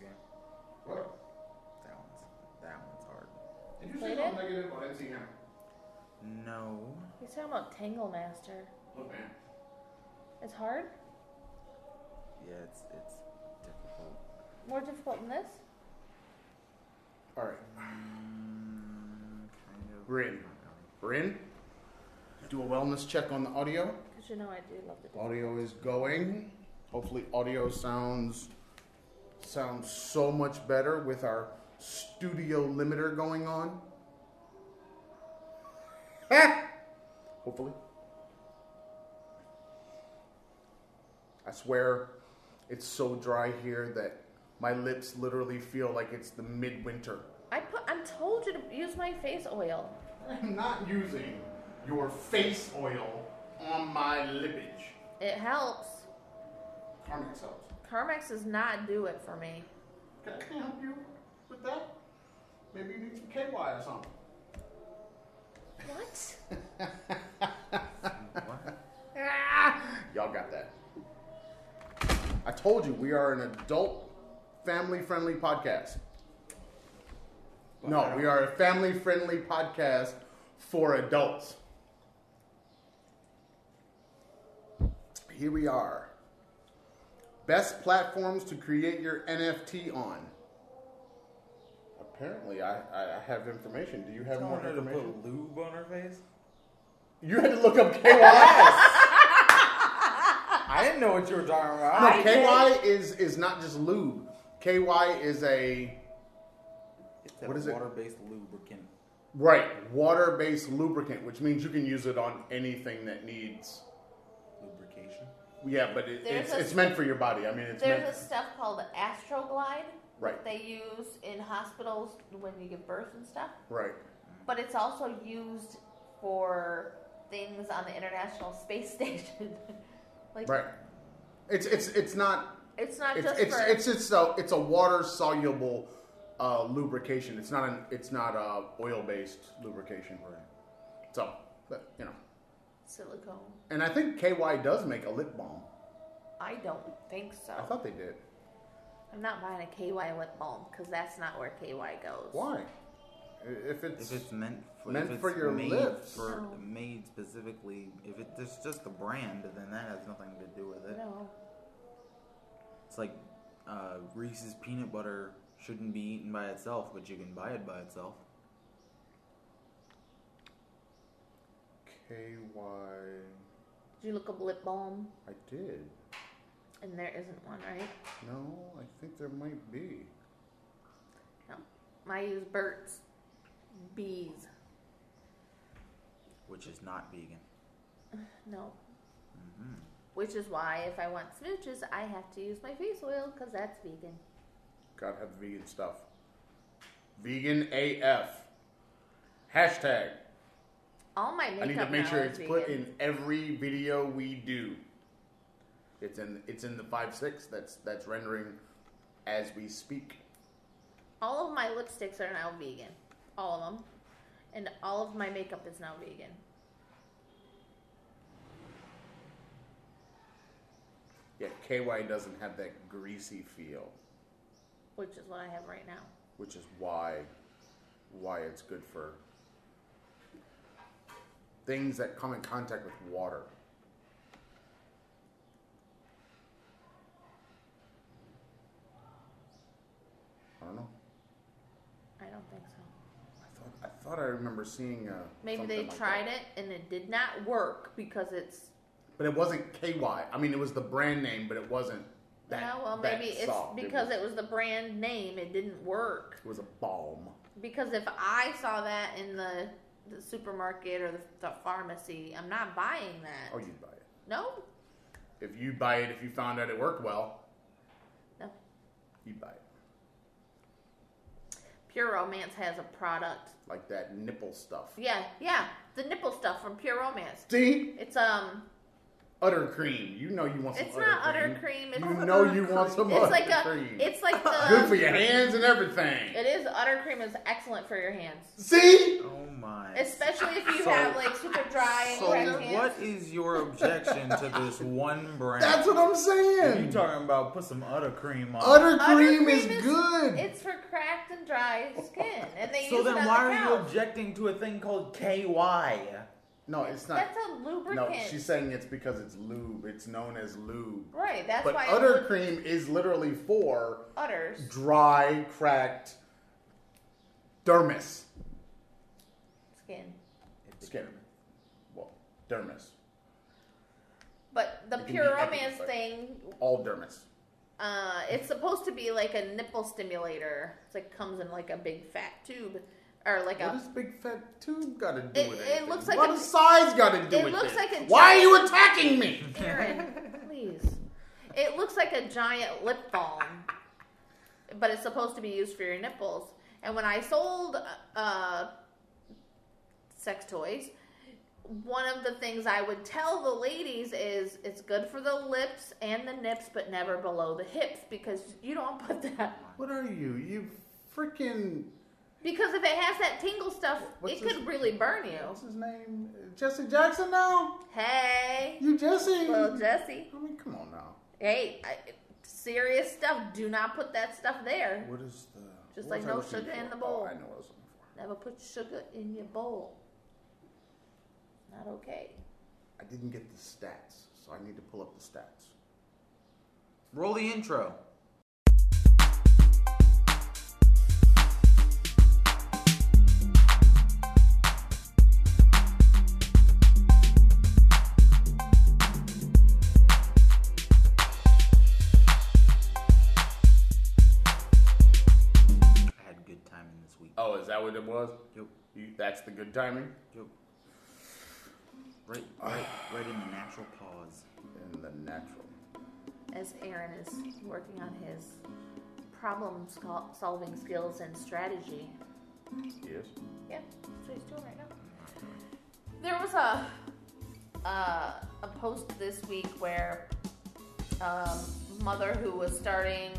this game. What? That one's that one's hard. Did you Played say it? something negative? I didn't. No. He's talking about Tangle Master. Look, man. It's hard? Yeah, it's it's difficult. More difficult than this? All right. Mm, kind of. We're in. We're in. Do a wellness check on the audio. Because you know I do love the Audio is going. Hopefully, audio sounds sounds so much better with our studio limiter going on. Hopefully. I swear, it's so dry here that my lips literally feel like it's the midwinter. I put I'm told you to use my face oil. I'm not using your face oil on my lippage. It helps. Carmex helps. Carmex does not do it for me. Can I help you with that? Maybe you need some KY or something. What? What? Ah! Y'all got that. I told you we are an adult, family friendly podcast. No, we are a family friendly podcast for adults. Here we are. Best platforms to create your NFT on. Apparently, I, I have information. Do you have more Telling her to information? put lube on her face? You had to look up KY. I didn't know what you were talking about. No, I KY is is not just lube. KY is a It's a What is it? water-based lubricant. right water-based lubricant, which means you can use it on anything that needs. Yeah, but it, There's it's a- it's meant for your body. I mean, it's There's meant a stuff called Astroglide right, that they use in hospitals when you give birth and stuff. right. But it's also used for things on the International Space Station. like Right. It's it's it's not it's not it's just it's for it's it's a it's a water soluble uh, lubrication. It's not an it's not a oil based lubrication. Right. So, but, you know, silicone. and I think KY does make a lip balm. I don't think so. I thought they did. I'm not buying a KY lip balm because that's not where KY goes. Why? If it's, If it's meant for, Meant if it's for your made lips. for No. made specifically, if it, it's just the brand, then that has nothing to do with it. No. It's like uh, Reese's peanut butter shouldn't be eaten by itself, but you can buy it by itself. KY. Did you look up lip balm? I did. And there isn't one, right? No, I think there might be. No. I use Burt's Bees. which is not vegan. No. hmm Which is why if I want smooches, I have to use my face oil because that's vegan. Gotta have the vegan stuff. Vegan AF. Hashtag. All my makeup I need to make sure it's vegan. put in every video we do. It's in it's in the five six that's that's rendering as we speak. All of my lipsticks are now vegan. All of them. And all of my makeup is now vegan. Yeah, KY doesn't have that greasy feel, Which is what I have right now. which is why why it's good for things that come in contact with water. I don't know. I don't think so. I thought I thought I remember seeing. Uh, Maybe they like tried that. it and it did not work because it's but it wasn't KY. I mean, it was the brand name, but it wasn't that. no, well maybe it's soft. because it it was the brand name, it didn't work. it was a balm. Because if I saw that in the the supermarket or the, the pharmacy, I'm not buying that. Oh, you'd buy it No, if you buy it. If you found out it worked well, no. you'd buy it. Pure Romance has a product. Like that nipple stuff. Yeah, yeah, the nipple stuff from Pure Romance. See, It's um, Udder cream. You know you want some It's udder not cream. udder cream. It's, You know you want some it's udder like a. cream. It's like the. Good for your hands and everything. It is udder cream is excellent for your hands, See? Oh my. especially if you So- have like super dry and So cracked hands. what is your objection to this one brand? That's what I'm saying. you saying. talking about put some udder cream on. Udder Udder cream, cream is, is- good. It's for cracked and dry skin, and they so use then it on why the are you objecting to a thing called KY? No, it's not. That's a lubricant. No, she's saying it's because it's lube. It's known as lube. right. That's But why udder it cream is literally for udders. dry, cracked dermis skin. skin. Well, dermis. But the pure romance thing, All dermis. uh, it's supposed to be like a nipple stimulator. It's like comes in like a big fat tube, or like What a. does big fat tube got to do It- with it anything? looks like what a- does size got to do it with looks it? like a Why are you attacking me? Aaron, please. It looks like a giant lip balm, but it's supposed to be used for your nipples. And when I sold uh, sex toys, one of the things I would tell the ladies is it's good for the lips and the nips, but never below the hips because you don't put that. What are you? You freaking. Because if it has that tingle stuff, What's it this- could really burn you. What's his name? Jesse Jackson now? Hey, You Jesse? little Jesse. I mean, come on now. Hey, I, serious stuff. Do not put that stuff there. What is the. Just like no sugar for? in the bowl. Oh, I know what I was looking for. Never put sugar in your bowl. Not okay. I didn't get the stats, so I need to pull up the stats. Roll the intro. What it was? Yep. You, that's the good timing? Yep. Right, right, right in the natural pause. In the natural. As Aaron is working on his problem sol- solving skills and strategy. Yes. Yeah, that's what he's doing right now. There was a uh, a post this week where um, mother who was starting,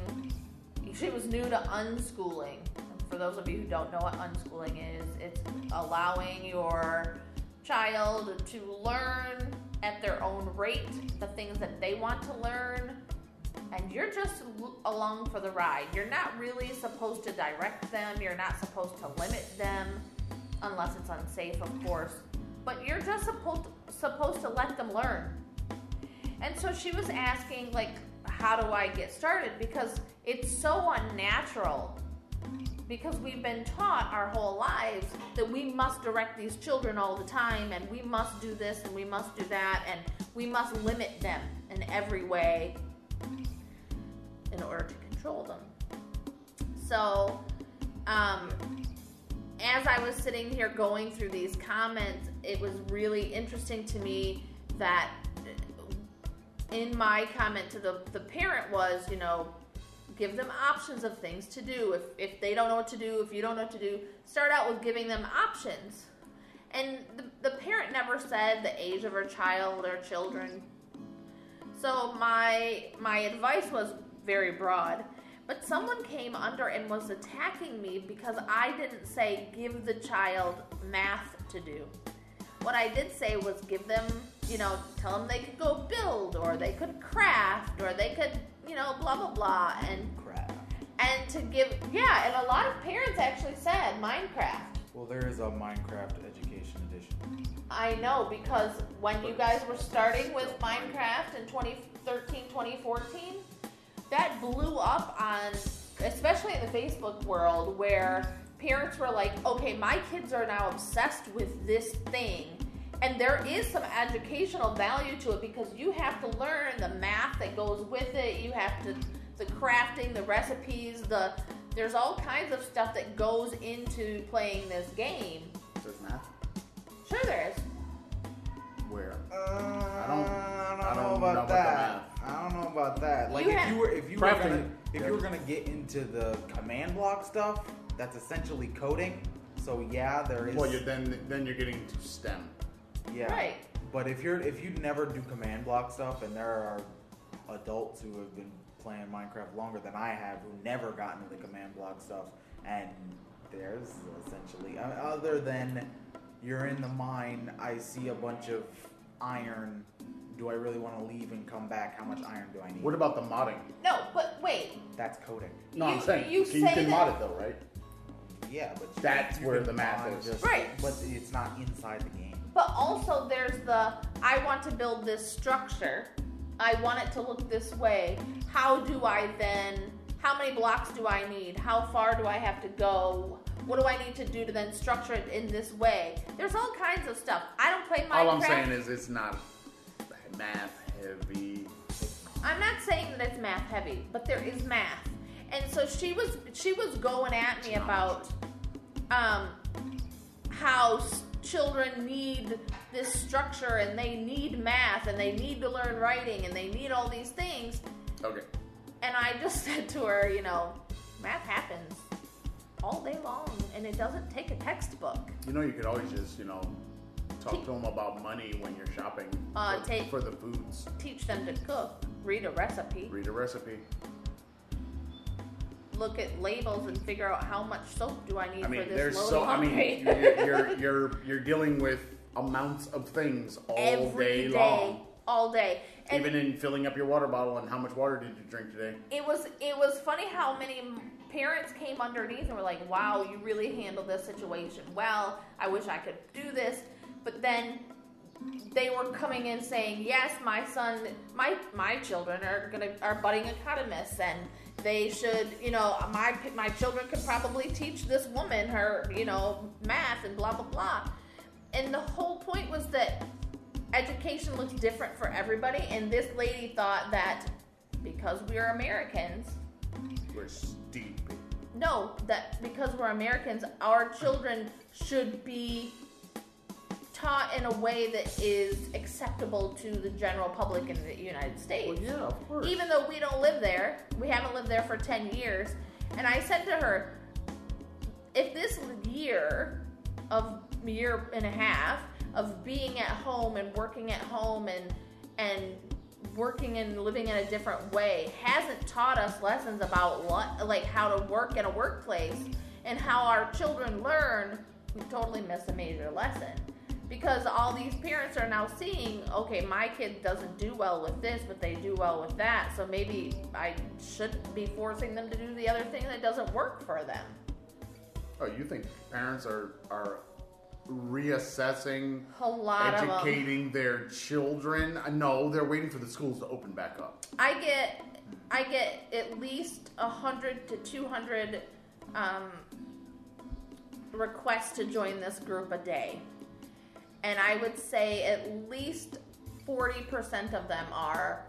she was new to unschooling. Those of you who don't know what unschooling is, it's allowing your child to learn at their own rate the things that they want to learn and you're just along for the ride. You're not really supposed to direct them, you're not supposed to limit them unless it's unsafe, of course. But you're just supposed supposed to let them learn. And so she was asking like how do I get started because it's so unnatural because we've been taught our whole lives that we must direct these children all the time and we must do this and we must do that and we must limit them in every way in order to control them. So, um, as I was sitting here going through these comments, it was really interesting to me that in my comment to the, the parent was, you know, give them options of things to do. If, if they don't know what to do, if you don't know what to do, start out with giving them options. And the, the parent never said the age of her child or children. So my my advice was very broad, but someone came under and was attacking me because I didn't say give the child math to do. What I did say was give them, you know, tell them they could go build or they could craft or they could, you know, blah blah blah and Crap. and to give yeah, and a lot of parents actually said Minecraft. Well, there is a Minecraft Education Edition. I know because when you guys were starting with Minecraft in 2013, 2014, that blew up on, especially in the Facebook world, where parents were like, okay, my kids are now obsessed with this thing. And there is some educational value to it because you have to learn the math that goes with it. You have to, the crafting, the recipes, the, there's all kinds of stuff that goes into playing this game. There's math? Sure, there is. Where? Uh, I don't- I don't, I know don't about know about that. I don't know about that. Like You if have- you were if you were gonna if Yeah. you were gonna get into the command block stuff, that's essentially coding. So yeah, there is. Well, you're then then you're getting to STEM. Yeah. Right. But if you're if you never do command block stuff, and there are adults who have been playing Minecraft longer than I have, who never got into the command block stuff, and there's essentially uh, other than you're in the mine, I see a bunch of iron. Do I really want to leave and come back? How much iron do I need? What about the modding? No, but wait. That's coding. No, I'm saying you you, say can that- mod it though, right? Yeah, but you- That's you where can the math mod is. just- Right. But it's not inside the game. But also, there's the I want to build this structure. I want it to look this way. How do I then? How many blocks do I need? How far do I have to go? What do I need to do to then structure it in this way? There's all kinds of stuff. I don't play Minecraft. All I'm saying is it's not math heavy. I'm not saying that it's math heavy, but there is math. And so she was she was going at me about um, how children need this structure and they need math and they need to learn writing and they need all these things. Okay. And I just said to her, you know, math happens all day long and it doesn't take a textbook. You know, you could always just, you know, talk to them about money when you're shopping Uh, for, take- for the foods. Teach them to cook, read a recipe, Read a recipe. Look at labels and figure out how much soap do I need I mean, for this there's load so. of I mean, you're, you're you're you're dealing with amounts of things all every day, day, long. all day. And Even in filling up your water bottle and how much water did you drink today? it was it was funny how many parents came underneath and were like, "Wow, you really handled this situation well. I wish I could do this." But then they were coming in saying, "Yes, my son, my my children are gonna are budding economists, and they should, you know, my my children could probably teach this woman her, you know, math and blah blah blah." And the whole point was that education looks different for everybody, and this lady thought that because we are Americans, We're stupid. no, that because we're Americans, our children should be taught in a way that is acceptable to the general public in the United States. Well, yeah, of course. Even though we don't live there, we haven't lived there for 10 years. And I said to her, if this year of year and a half of being at home and working at home and and working and living in a different way hasn't taught us lessons about what like how to work in a workplace and how our children learn, we totally miss a major lesson. Because all these parents are now seeing, okay, my kid doesn't do well with this, but they do well with that. So maybe I shouldn't be forcing them to do the other thing that doesn't work for them. Oh, you think parents are are reassessing, A lot educating their children? No, they're waiting for the schools to open back up. I get I get at least a hundred to two hundred um, requests to join this group a day, and I would say at least forty percent of them are.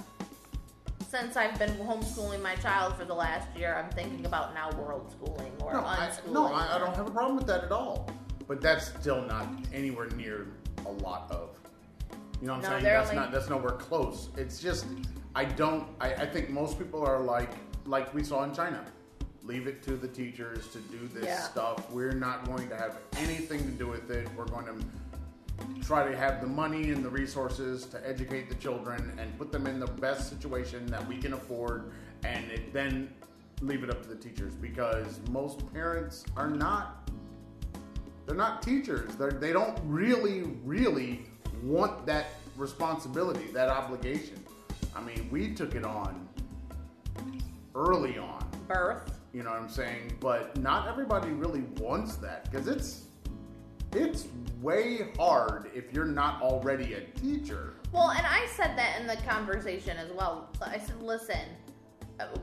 Since I've been homeschooling my child for the last year, I'm thinking about now world schooling or No, I, no, I, I don't have a problem with that at all. But that's still not anywhere near a lot of. You know what I'm No, saying? That's only- not. That's nowhere close. It's just. I don't. I, I think most people are like like we saw in China. Leave it to the teachers to do this Yeah. stuff. We're not going to have anything to do with it. We're going to try to have the money and the resources to educate the children and put them in the best situation that we can afford and it, then leave it up to the teachers because most parents are not they're not teachers they're, they don't really really want that responsibility that obligation i mean we took it on early on birth. you know what I'm saying? But not everybody really wants that because it's it's way hard if you're not already a teacher. Well, and I said that in the conversation as well. I said, listen,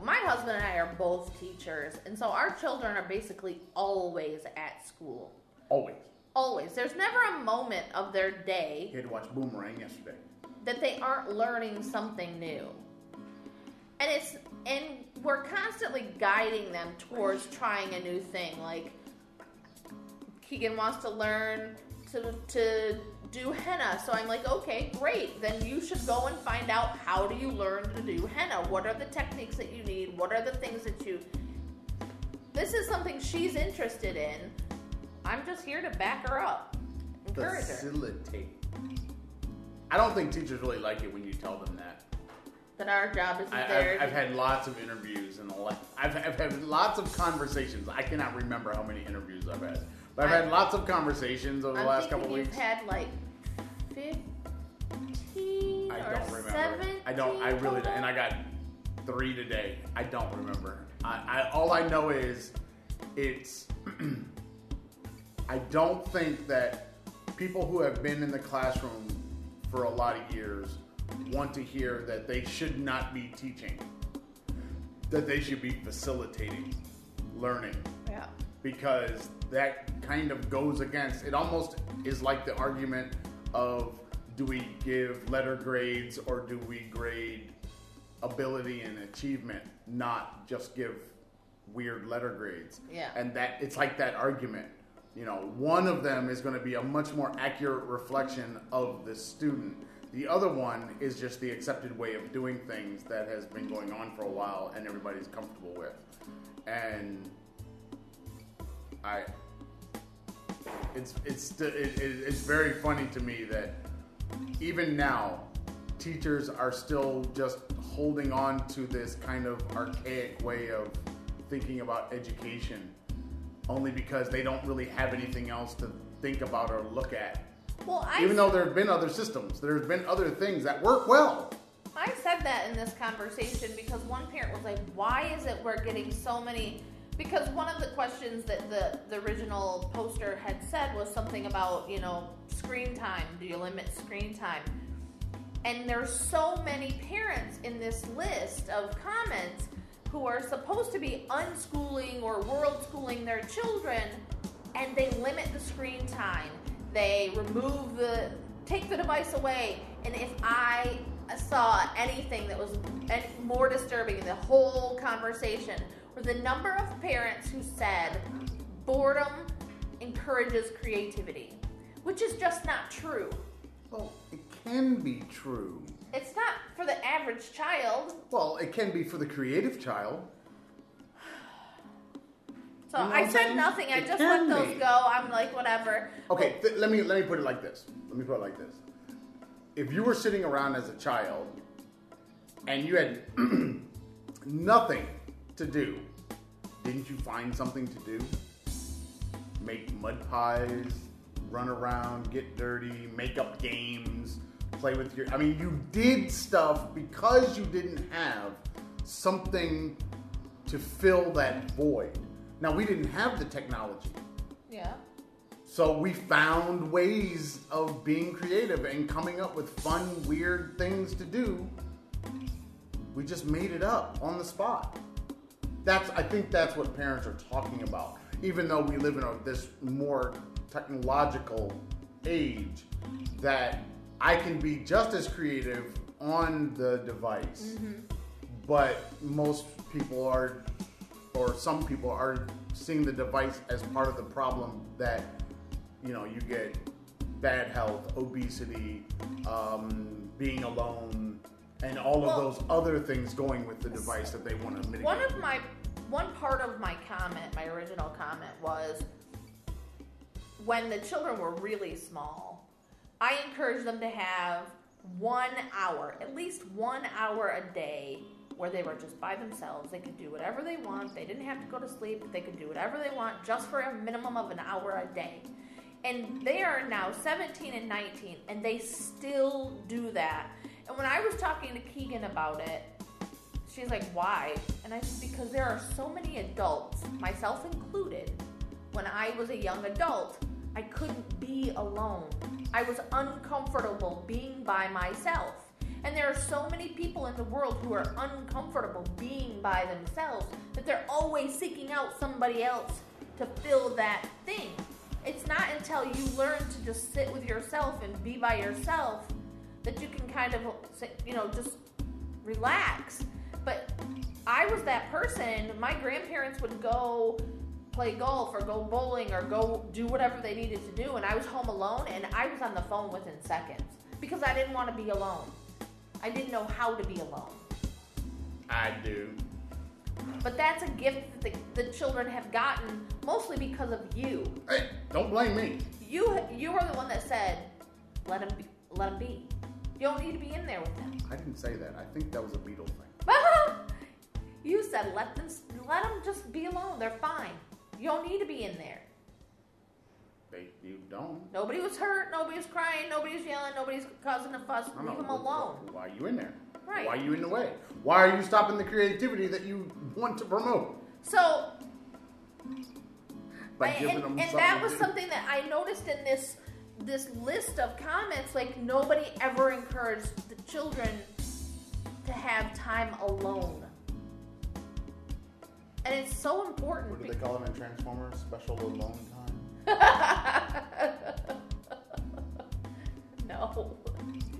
my husband and I are both teachers, and so our children are basically always at school. Always. Always. There's never a moment of their day You had to watch Boomerang yesterday. that they aren't learning something new. And it's and we're constantly guiding them towards trying a new thing. Like Keegan wants to learn to to do henna. So I'm like, okay, great. Then you should go and find out how do you learn to do henna? What are the techniques that you need? What are the things that you This is something she's interested in. I'm just here to back her up. Encourage her. Facilitate. I don't think teachers really like it when you tell them that. That our job isn't I, there. I've, I've had lots of interviews and. I've, I've had lots of conversations. I cannot remember how many interviews I've had, but I've had lots of conversations over the I'm last thinking couple you've weeks. had like fifteen I don't remember. seventeen. I don't. I really. don't. And I got three today. I don't remember. I, I all I know is it's. I don't think that people who have been in the classroom for a lot of years want to hear that they should not be teaching. That they should be facilitating learning Yeah. Because that kind of goes against it almost is like the argument of do we give letter grades or do we grade ability and achievement not just give weird letter grades. Yeah. and that it's like that argument you know one of them is going to be a much more accurate reflection of the student. The other one is just the accepted way of doing things that has been going on for a while and everybody's comfortable with. And I it's it's it, it, it's very funny to me that even now teachers are still just holding on to this kind of archaic way of thinking about education only because they don't really have anything else to think about or look at Well, I even though there have been other systems there's been other things that work well I said that in this conversation because one parent was like, "Why is it we're getting so many?" Because one of the questions that the the original poster had said was something about you know screen time. Do you limit screen time? And there's so many parents in this list of comments who are supposed to be unschooling or world schooling their children, and they limit the screen time. They remove the take the device away. And if I saw anything that was more disturbing in the whole conversation, were the number of parents who said boredom encourages creativity, which is just not true. well it can be true It's not for the average child. well it can be for the creative child So You know I said nothing. I just let those be. go. I'm like, whatever. Okay, th- let me let me put it like this. Let me put it like this. If you were sitting around as a child and you had nothing to do, didn't you find something to do? Make mud pies, run around, get dirty, make up games, play with your I mean, you did stuff because you didn't have something to fill that void. Now, we didn't have the technology. Yeah. So we found ways of being creative and coming up with fun, weird things to do. We just made it up on the spot. That's I think that's what parents are talking about. Even though we live in a, this more technological age, that I can be just as creative on the device, but most people are or some people are seeing the device as part of the problem that you know you get bad health obesity um, being alone and all Well- of those other things going with the device that they want to mitigate. One of my one part of my comment, my original comment was when the children were really small, I encouraged them to have one hour, at least one hour a day where they were just by themselves. They could do whatever they want. They didn't have to go to sleep. They could do whatever they want just for a minimum of an hour a day. And they are now 17 and 19, and they still do that. And when I was talking to Keegan about it, she's like, why? And I said, because there are so many adults, myself included, when I was a young adult, I couldn't be alone. I was uncomfortable being by myself. And there are so many people in the world who are uncomfortable being by themselves that they're always seeking out somebody else to fill that thing. It's not until you learn to just sit with yourself and be by yourself that you can kind of, you know, just relax. But I was that person. My grandparents would go play golf or go bowling or go do whatever they needed to do, and I was home alone and I was on the phone within seconds because I didn't want to be alone. I didn't know how to be alone. i do But that's a gift that the, the children have gotten mostly because of you. hey don't blame me You you were the one that said, "Let him be, let him be." You don't need to be in there with them. I didn't say that. I think that was a Beatle thing. you said let them let them just be alone. They're fine. You don't need to be in there. They, you don't. Nobody was hurt. Nobody was crying. Nobody's yelling. Nobody's causing a fuss. Leave them alone. Why are you in there? Right. Why are you in the way? Why are you stopping the creativity that you want to promote? So By I- and, and that was something that I noticed in this this list of comments. Like nobody ever encouraged the children to have time alone, and it's so important. What do they call it in Transformers? Special alone time? no,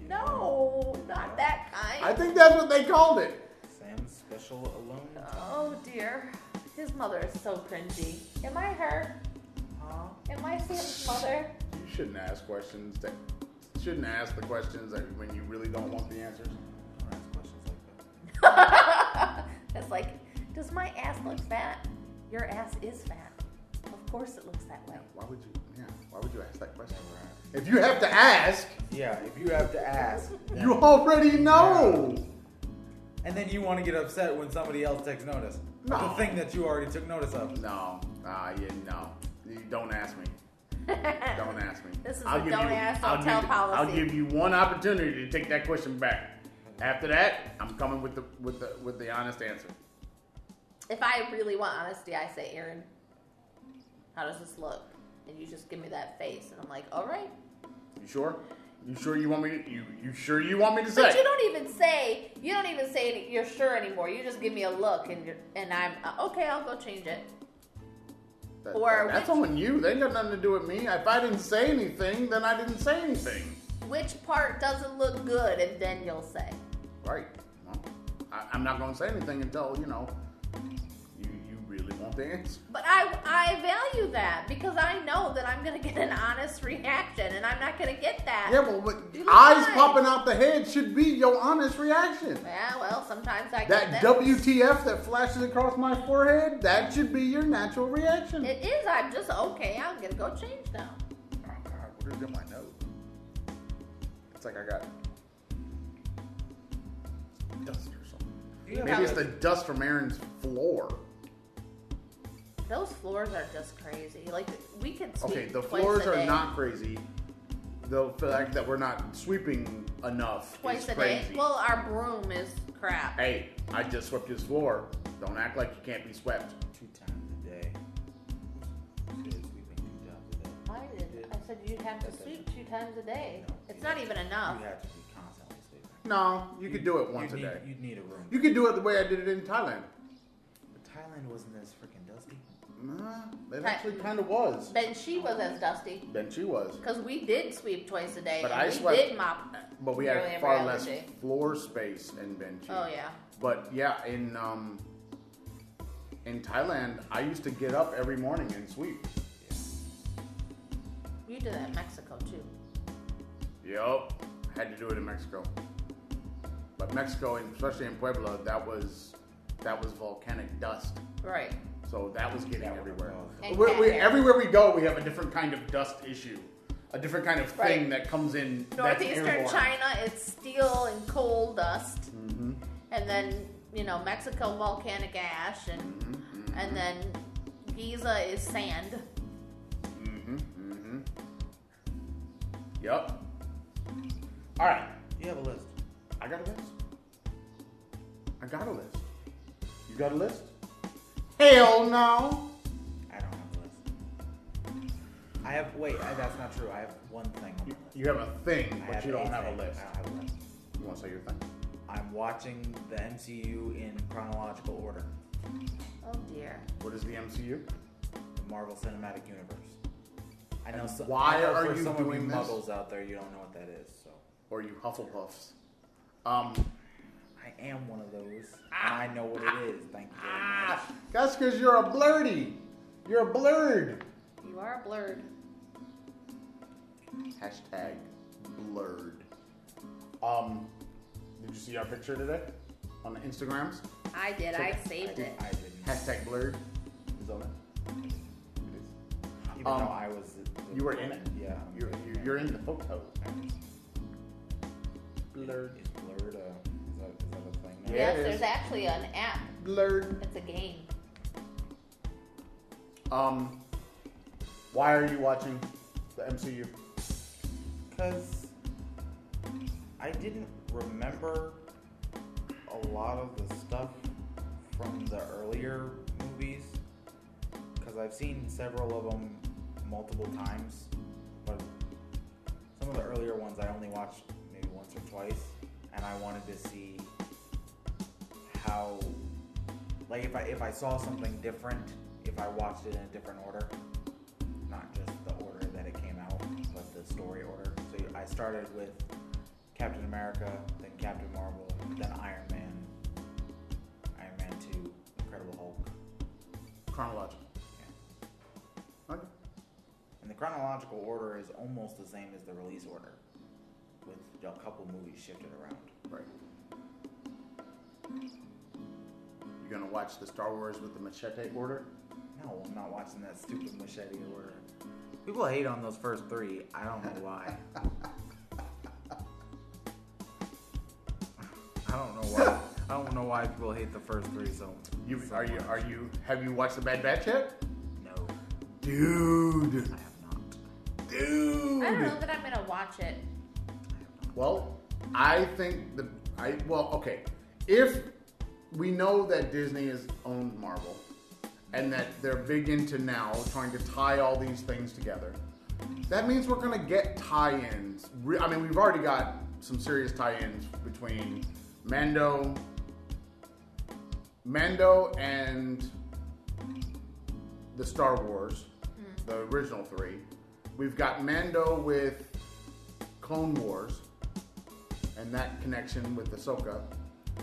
no, not that kind. I think that's what they called it. Sam's special alone. time. oh dear, his mother is so cringy. Am I her? Huh? Am I Sam's mother? You shouldn't ask questions that shouldn't ask the questions that when you really don't want the answers. Don't ask questions like it's like, does my ass look fat? Your ass is fat. Of course it looks that way. Why would you? Yeah. Why would you ask that question? Never. If you have to ask, Yeah, if you have to ask, you already know. and then you want to get upset when somebody else takes notice. of No. The thing that you already took notice of. No. Ah, yeah, no. You don't ask me. Don't ask me. This is I'll a give don't you- ask, don't I'll tell give, policy. I'll give you one opportunity to take that question back. After that, I'm coming with the with the with the honest answer. If I really want honesty, I say, Aaron, how does this look? And you just give me that face, and I'm like, all right. You sure? You sure you want me? To, you you sure you want me to say? But you don't even say you don't even say any- you're sure anymore. You just give me a look, and you're, and I'm uh, okay. I'll go change it. That- or that's which- on you. They got nothing to do with me. If I didn't say anything, then I didn't say anything. Which part doesn't look good, and then you'll say. Right. Well, I, I'm not going to say anything until you know you you really want the answer. But I I value that because I know that I'm gonna get an honest reaction, and I'm not gonna get that. Yeah, well, but eyes lie. popping out the head should be your honest reaction. Yeah, well, sometimes I That get them. WTF that flashes across my forehead, that should be your natural reaction. It is. I'm just okay. I'm gonna go change now. oh God, what is in my nose? It's like I got Maybe it's a- the dust from Aaron's floor. Those floors are just crazy. Like we could sweep Okay, the twice floors a are day. not crazy. The fact that we're not sweeping enough twice is a crazy. day. Well, our broom is crap. hey, I just swept his floor. Don't act like you can't be swept. Two times a day. Who said sweeping two times a day? I did. I said you'd have to sweep two times a day. It's not even enough. You have to be constantly sweeping. No, you could do it once you'd a need, day. You'd need a room. You could do it the way I did it in Thailand. But Thailand wasn't as freaking dusty. Nah, it Thai- actually kind of was. Then she was as dusty Then she was. because we did sweep twice a day. But and I we swept- did mop. But we nearly had every far other less day. floor space in Benxi. Oh yeah. But yeah, in um, in Thailand, I used to get up every morning and sweep. You did that in Mexico too. Yup, had to do it in Mexico. But Mexico, and especially in Puebla, that was that was volcanic dust. Right. So that was getting That everywhere. We, we, everywhere we go, we have a different kind of dust issue, a different kind of thing Right. that comes in. that's Northeastern airborne. China, it's steel and coal dust, Mhm, and then you know Mexico volcanic ash, and mhm, mhm, and then Giza is sand. Mm mhm, mm mhm. Yup. All right, You have a list. I got a list. I got a list. You got a list? Hell no. I don't have a list. I have wait. I, that's not true. I have one thing. On You, my list. you have a thing, I but you don't have a thing. list. I don't have a list. You want to say your thing? I'm watching the MCU in chronological order. Oh dear. What is the MCU? The Marvel Cinematic Universe. I know. And Some, why I know are for you some doing of you this? muggles out there? You don't know what that is. So Or you Hufflepuffs? Um, I am one of those, and I know what it is. Thank you very ah, much. that's because you're a blurdy. You're a blerd. You are a blerd. Hashtag blerd. Um, did you see our picture today on the Instagrams? I did. I saved I, it. I didn't. Hashtag blerd is on it. It is. Even Um, though I was. the- the You were in it. Yeah. You're, you're, you're in the photo. Blerd. Is blerd? Uh, is that is that a thing? now? Yeah, yes, there's actually an app. Blurred. It's a game. Um, why are you watching the MCU? Because I didn't remember a lot of the stuff from the earlier movies. Because I've seen several of them multiple times, but some of the earlier ones I only watched maybe once or twice, and I wanted to see how, like, if I if I saw something different, if I watched it in a different order, not just the order that it came out, but the story order. So I started with Captain America, then Captain Marvel, then Iron Man, Iron Man 2, Incredible Hulk. Chronological. Yeah. Okay. And the chronological order is almost the same as the release order, with a couple movies shifted around. Right. You're gonna watch the Star Wars with the machete order? No, I'm not watching that stupid machete order. People hate on those first three. I don't know why. I don't know why. I don't know why people hate the first three so. You so are you are you have you watched the Bad Batch yet? No, Dude. I have not. Dude. I don't know that I'm gonna watch it. Well, I think the I well okay. If we know that Disney has owned Marvel and that they're big into now trying to tie all these things together, that means we're gonna get tie-ins. I mean, we've already got some serious tie-ins between Mando, Mando, and the Star Wars, hmm. the original three. We've got Mando with Clone Wars and that connection with Ahsoka.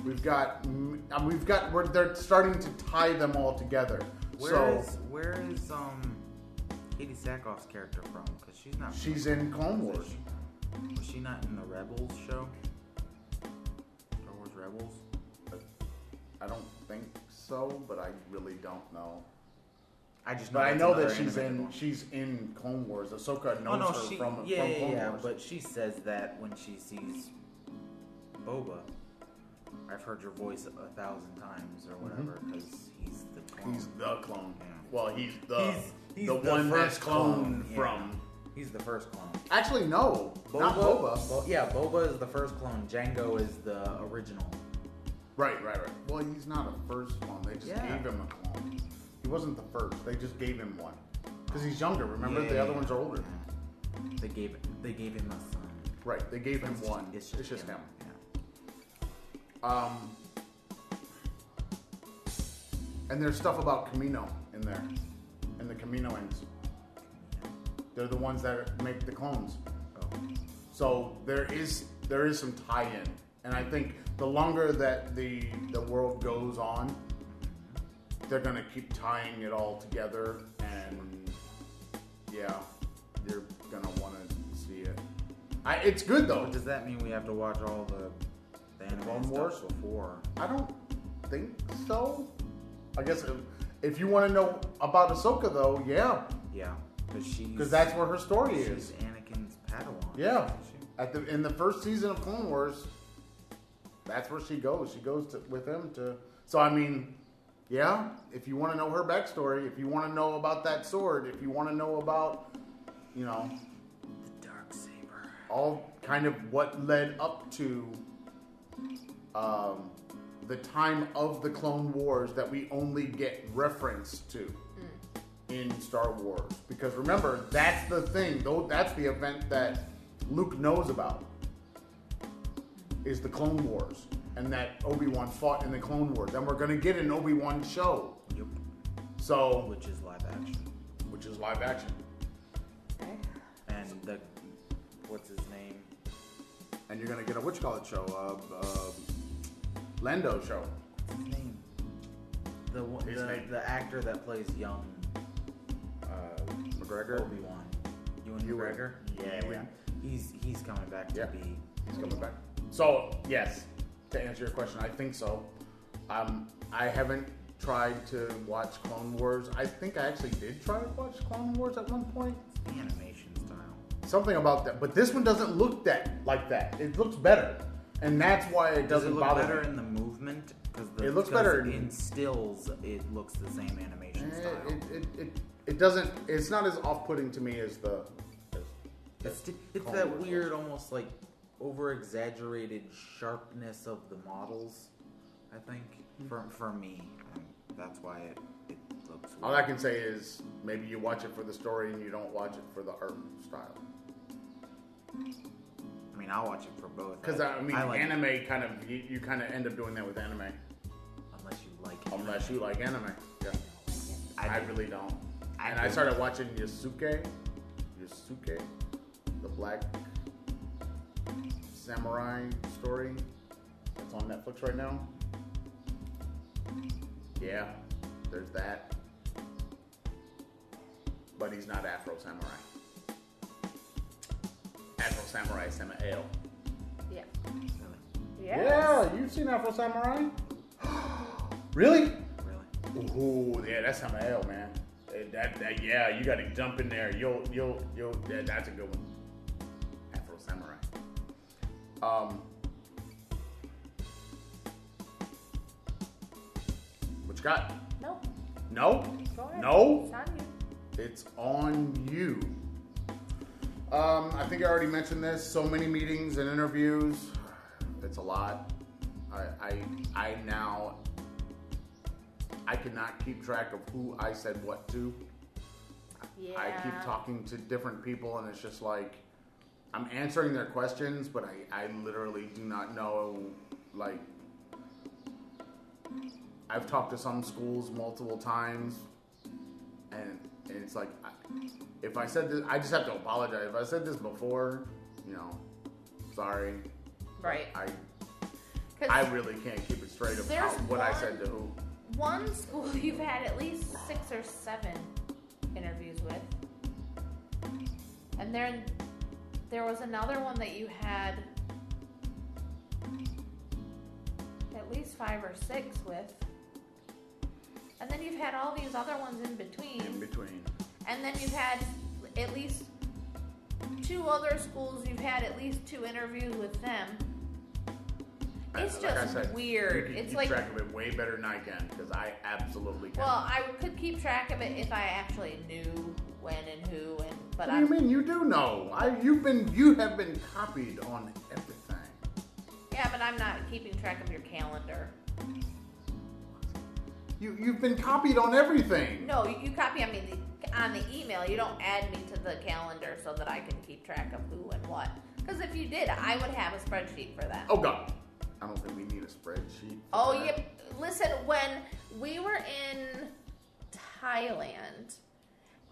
We've got, we've got, we're, they're starting to tie them all together. Where so is where is um Katee Sackhoff's character from? Because she's not. she's in Clone Wars. Was she, was she not in the Rebels show? Star Wars Rebels. I don't think so, but I really don't know. I just know. But I know that she's in one. she's in Clone Wars. Ahsoka knows Oh no, her she from, yeah from Clone yeah Wars. but she says that when she sees Boba. I've heard your voice a thousand times or whatever because he's the clone. Mm-hmm. He's the clone. Yeah. Well, he's the He's- he's the, the one that's first cloned clone, yeah. from. He's the first clone. Actually, no, not Boba. Bo- yeah, Boba is the first clone. Jango is the original. Right, right, right. Well, he's not a first clone. They just Yeah. gave him a clone. He wasn't the first. They just gave him one because he's younger. Remember, Yeah, the other yeah, ones are older. yeah. They gave they gave him a son. Right, they gave him It's just- one. It's just, him. Um, and there's stuff about Kamino in there, and the Kaminoans. They're the ones that make the clones. So there is there is some tie-in, and I think the longer that the the world goes on, they're gonna keep tying it all together, and yeah, you're gonna want to see it. I, it's good though. Does that mean we have to watch all the anime Clone stuff Wars? before? I don't think so. I guess if, if you want to know about Ahsoka, though, yeah, Yeah, because she's because that's where her story she's is. Anakin's Padawan. Yeah, isn't she? at the in the first season of Clone Wars, that's where she goes. She goes to, with him to. So I mean, yeah, if you want to know her backstory, if you want to know about that sword, if you want to know about, you know, The dark saber. all kind of what led up to um, the time of the Clone Wars that we only get reference to in Star Wars. Because remember, that's the thing, though that's the event that Luke knows about is the Clone Wars. And that Obi Wan fought in the Clone Wars. Then we're gonna get an Obi Wan show. Yep. So Which is live action. which is live action. Okay. And the what's his name? And you're gonna get a what you call it show, uh, uh, Lando show. What's his name? The one- His the, name. the actor that plays young uh, McGregor? Obi Wan. Ewan Ewan. McGregor. Yeah, Ewan. yeah. He's he's coming back to Yeah. be. He's coming back. So yes, to answer your question, I think so. Um, I haven't tried to watch Clone Wars. I think I actually did try to watch Clone Wars at one point. The animation style. Something about that, but this one doesn't look that like that. It looks better. And that's why it Does doesn't it look bother better me. in the movement? Because It looks better in- stills. It looks the same animation Eh, style. It, it, it, it doesn't. It's not as off-putting to me as the. As, It's, it's that it it weird, almost like over exaggerated sharpness of the models. I think for for me, um, that's why it, it looks. Weird. all I can say is maybe you watch it for the story and you don't watch it for the art style. I mean, I'll watch it for both. Because I mean, like, anime kind of you, you kind of end up doing that with anime, unless you like. unless you like anime. Yeah, I, I, really don't. I and I do. started watching Yasuke, Yasuke, the black samurai story. That's on Netflix right now. Yeah, there's that. But he's not Afro Samurai. Afro Samurai Samael. Yeah. Yes. Yeah, you've seen Afro Samurai? really? Really? Ooh, yeah, that's Samael, man. Eh, That, that, yeah, you got to jump in there. You'll, you'll, you'll. Yeah, that's a good one. Afro Samurai. Um. What you got? No. No. Go ahead. No. It's on you. It's on you. Um, I think I already mentioned this. So many meetings and interviews. It's a lot. I, I, I now. I cannot keep track of who I said what to. Yeah. I keep talking to different people, and it's just like I'm answering their questions, but I, I literally do not know. Like, I've talked to some schools multiple times, and, and it's like, I, if I said this, I just have to apologize. If I said this before, you know, sorry. Right. I I really can't keep it straight There's what I said to who. one school you've had at least six or seven interviews with. And then there was another one that you had at least five or six with. And then you've had all these other ones in between. In between. And then you've had at least two other schools, you've had at least two interviews with them. It's Like just said, weird. It's keep like track of it way better than I can because I absolutely can. Well, I could keep track of it if I actually knew when and who and but what do you I'm mean? You do know. I, you've been, you have been copied on everything. yeah, but I'm not keeping track of your calendar. You, you've been copied on everything. No, you, copy on me the, on the email. You don't add me to the calendar so that I can keep track of who and what. Because if you did, I would have a spreadsheet for that. Oh God, I don't think we need a spreadsheet. Oh, that. yep. Listen, when we were in Thailand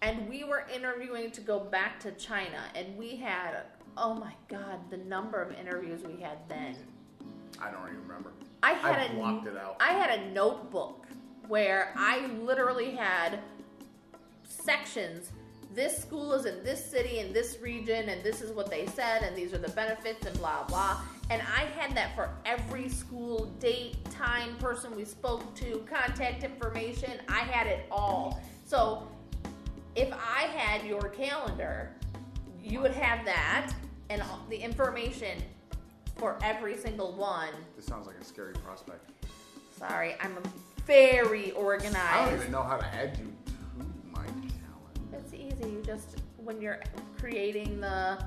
and we were interviewing to go back to China, and we had, oh my God, the number of interviews we had then. I don't even remember. I had I a blocked it out. I had a notebook where I literally had sections. This school is in this city in this region, and this is what they said, and these are the benefits, and blah blah. And I had that for every school, date, time, person we spoke to, contact information. I had it all. So if I had your calendar, you would have that and all the information for every single one. This sounds like a scary prospect. Sorry, I'm very organized. I don't even know how to add you to my calendar. It's easy. You just when you're creating the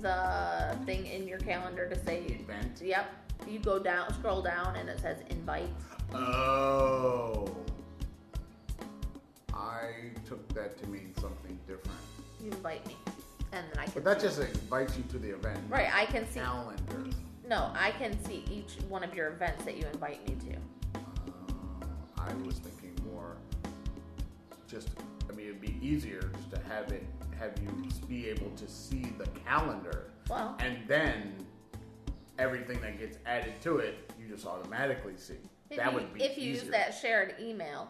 the thing in your calendar to say Event. Yep. You go down, scroll down, and it says invite. Oh. I took that to mean something different. You invite me, and then I can. But that see- just invites you to the event. right. I can see. Calendar. No, I can see each one of your events that you invite me to. I was thinking more just, I mean, it'd be easier just to have it, have you be able to see the calendar. Well, And then everything that gets added to it, you just automatically see. if that you, would be if you use that shared email,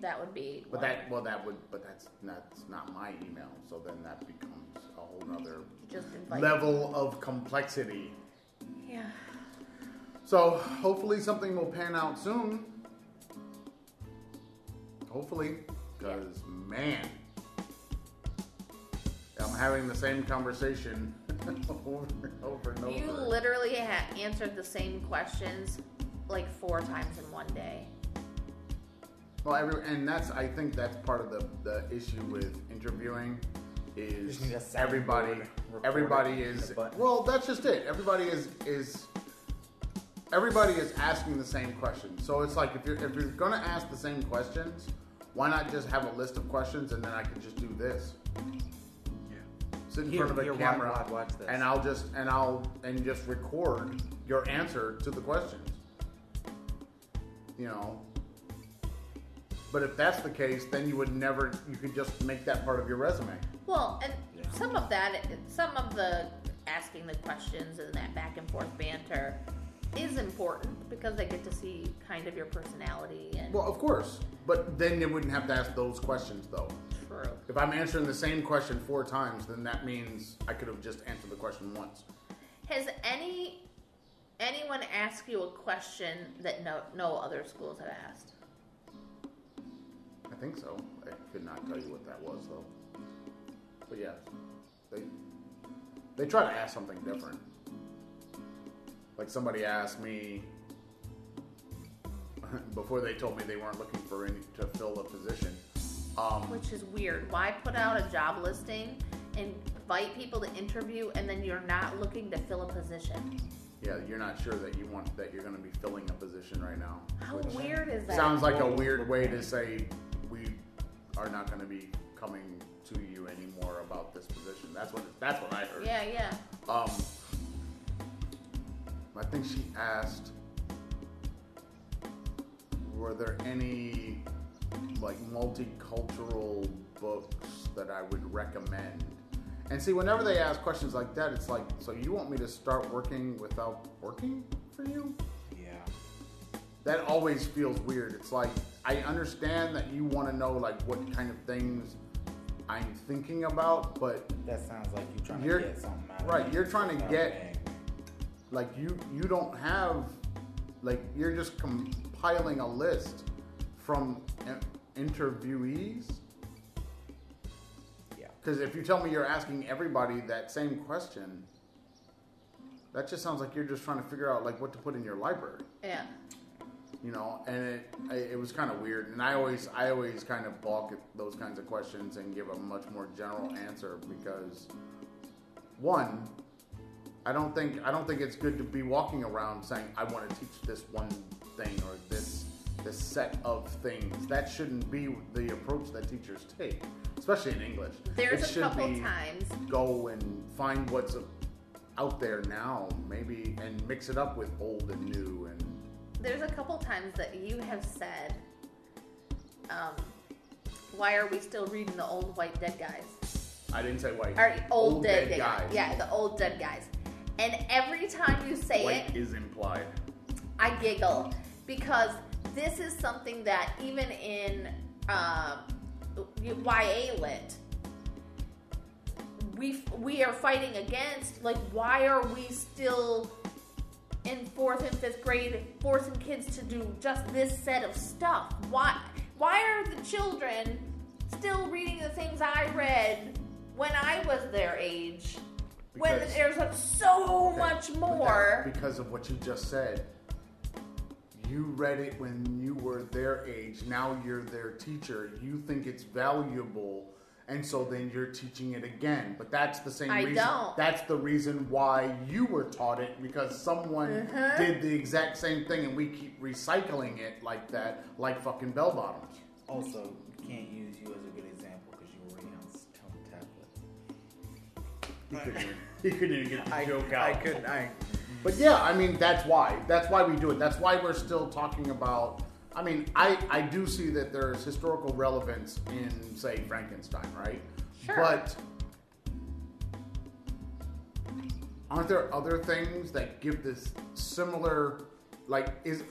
that would be. But that, well, that would, but that's not, that's not my email. So then that becomes a whole invite. level of complexity. Yeah. So hopefully something will pan out soon. Hopefully, because man, I'm having the same conversation over and over and over. You literally ha- answered the same questions like four times in one day. Well, every, and that's I think that's part of the, the issue with interviewing is Just need a soundboard everybody everybody is well that's just it. Everybody is is everybody is asking the same questions. So it's like if you're if you're gonna ask the same questions, why not just have a list of questions and then I can just do this. Yeah. Sit in Here- front of a here, camera watch- watch this. and I'll just and I'll and just record your answer to the questions. You know, but if that's the case, then you would never, you could just make that part of your resume. Well, and Yeah. some of that, some of the asking the questions and that back and forth banter is important because they get to see kind of your personality and Well, of course. But then you wouldn't have to ask those questions, though. true. If I'm answering the same question four times, then that means I could have just answered the question once. Has any anyone asked you a question that no no other schools have asked? I think so. I could not tell you what that was, though. But yeah, they they try to ask something different. Like somebody asked me before they told me they weren't looking for any to fill a position. Um, Which is weird. Why put out a job listing and invite people to interview and then you're not looking to fill a position? yeah, you're not sure that you want that you're going to be filling a position right now. How weird is that? Sounds like a weird way to say we are not going to be coming to you anymore about this position. That's what that's what I heard. Yeah, yeah. Um, I think she asked, were there any like multicultural books that I would recommend? And see, whenever they ask questions like that, it's like, so you want me to start working without working for you? Yeah. That always feels weird. It's like I understand that you want to know like what kind of things I'm thinking about, but That sounds like you're trying to get something out of right, you're trying to oh, without get-. Like you you don't have like you're just compiling a list from eh, interviewees Yeah. because if you tell me you're asking everybody that same question that just sounds like you're just trying to figure out like what to put in your library Yeah. you know and it it was kind of weird and i always i always kind of balk at those kinds of questions and give a much more general answer because one i don't think i don't think it's good to be walking around saying i want to teach this one thing or this this set of things that shouldn't be the approach that teachers take especially in english There's it a should couple be times go and find what's out there now maybe and mix it up with old and new and there's a couple times that you have said, um, why are we still reading the old white dead guys? I didn't say white. Or old, dead, guys. Yeah, the old dead guys. And every time you say White it, is implied. I giggle because this is something that even in um, YA lit, we we are fighting against. Like, why are we still in fourth and fifth grade forcing kids to do just this set of stuff? Why why are the children still reading the things I read when I was their age? When Because- there's like so Okay, much but that- more. because of what you just said. You read it when you were their age. Now you're their teacher. You think it's valuable, and so then you're teaching it again. But that's the same I reason. don't. That's the reason why you were taught it because someone Uh-huh. did the exact same thing, and we keep recycling it like that, like fucking bell bottoms. Also, can't you He couldn't, even- he couldn't even get the I, joke I couldn't. I. But yeah, I mean that's why. That's why we do it. That's why we're still talking about. I mean, I I do see that there's historical relevance in say Frankenstein, right? Sure. But aren't there other things that give this similar? Like, is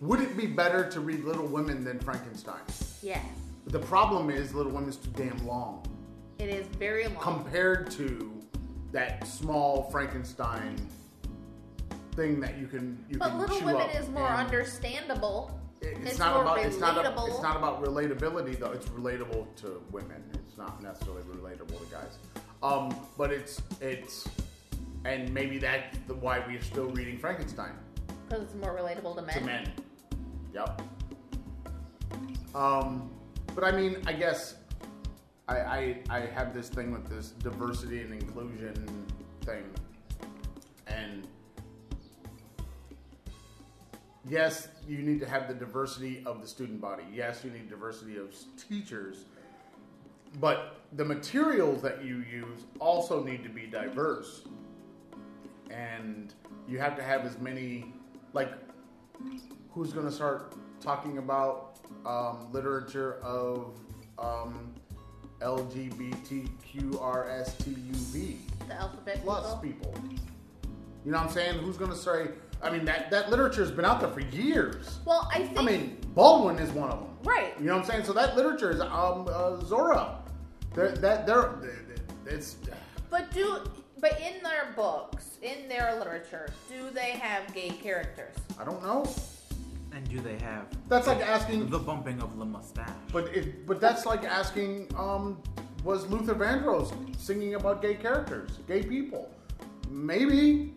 would it be better to read Little Women than Frankenstein? Yes, The problem is Little Women's too damn long it is very long. compared to that small Frankenstein thing that you can you but can Little chew Women up is more and understandable. it- It's, it's not more about it's not a, relatable. it's not about relatability though. It's relatable to women. It's not necessarily relatable to guys. Um, but it's it's, and maybe that's the, why we're still reading Frankenstein Because it's more relatable to men. to men. Yep. Um, but I mean, I guess I, I I have this thing with this diversity and inclusion thing, and yes, you need to have the diversity of the student body. Yes, you need diversity of teachers, but the materials that you use also need to be diverse, and you have to have as many like who's going to start talking about um, literature of um, LGBTQRSTUV The alphabet plus people. people. You know what I'm saying? Who's going to say? I mean, that that literature's been out there for years. Well, I think. I mean, Baldwin is one of them. Right. You know what I'm saying? So that literature is um, uh, Zora. They're, that they're it's But do but in their books, in their literature, do they have gay characters? I don't know. And do they have That's like asking the bumping of the mustache? But it, but that's like asking, um, was Luther Vandross singing about gay characters, gay people? Maybe.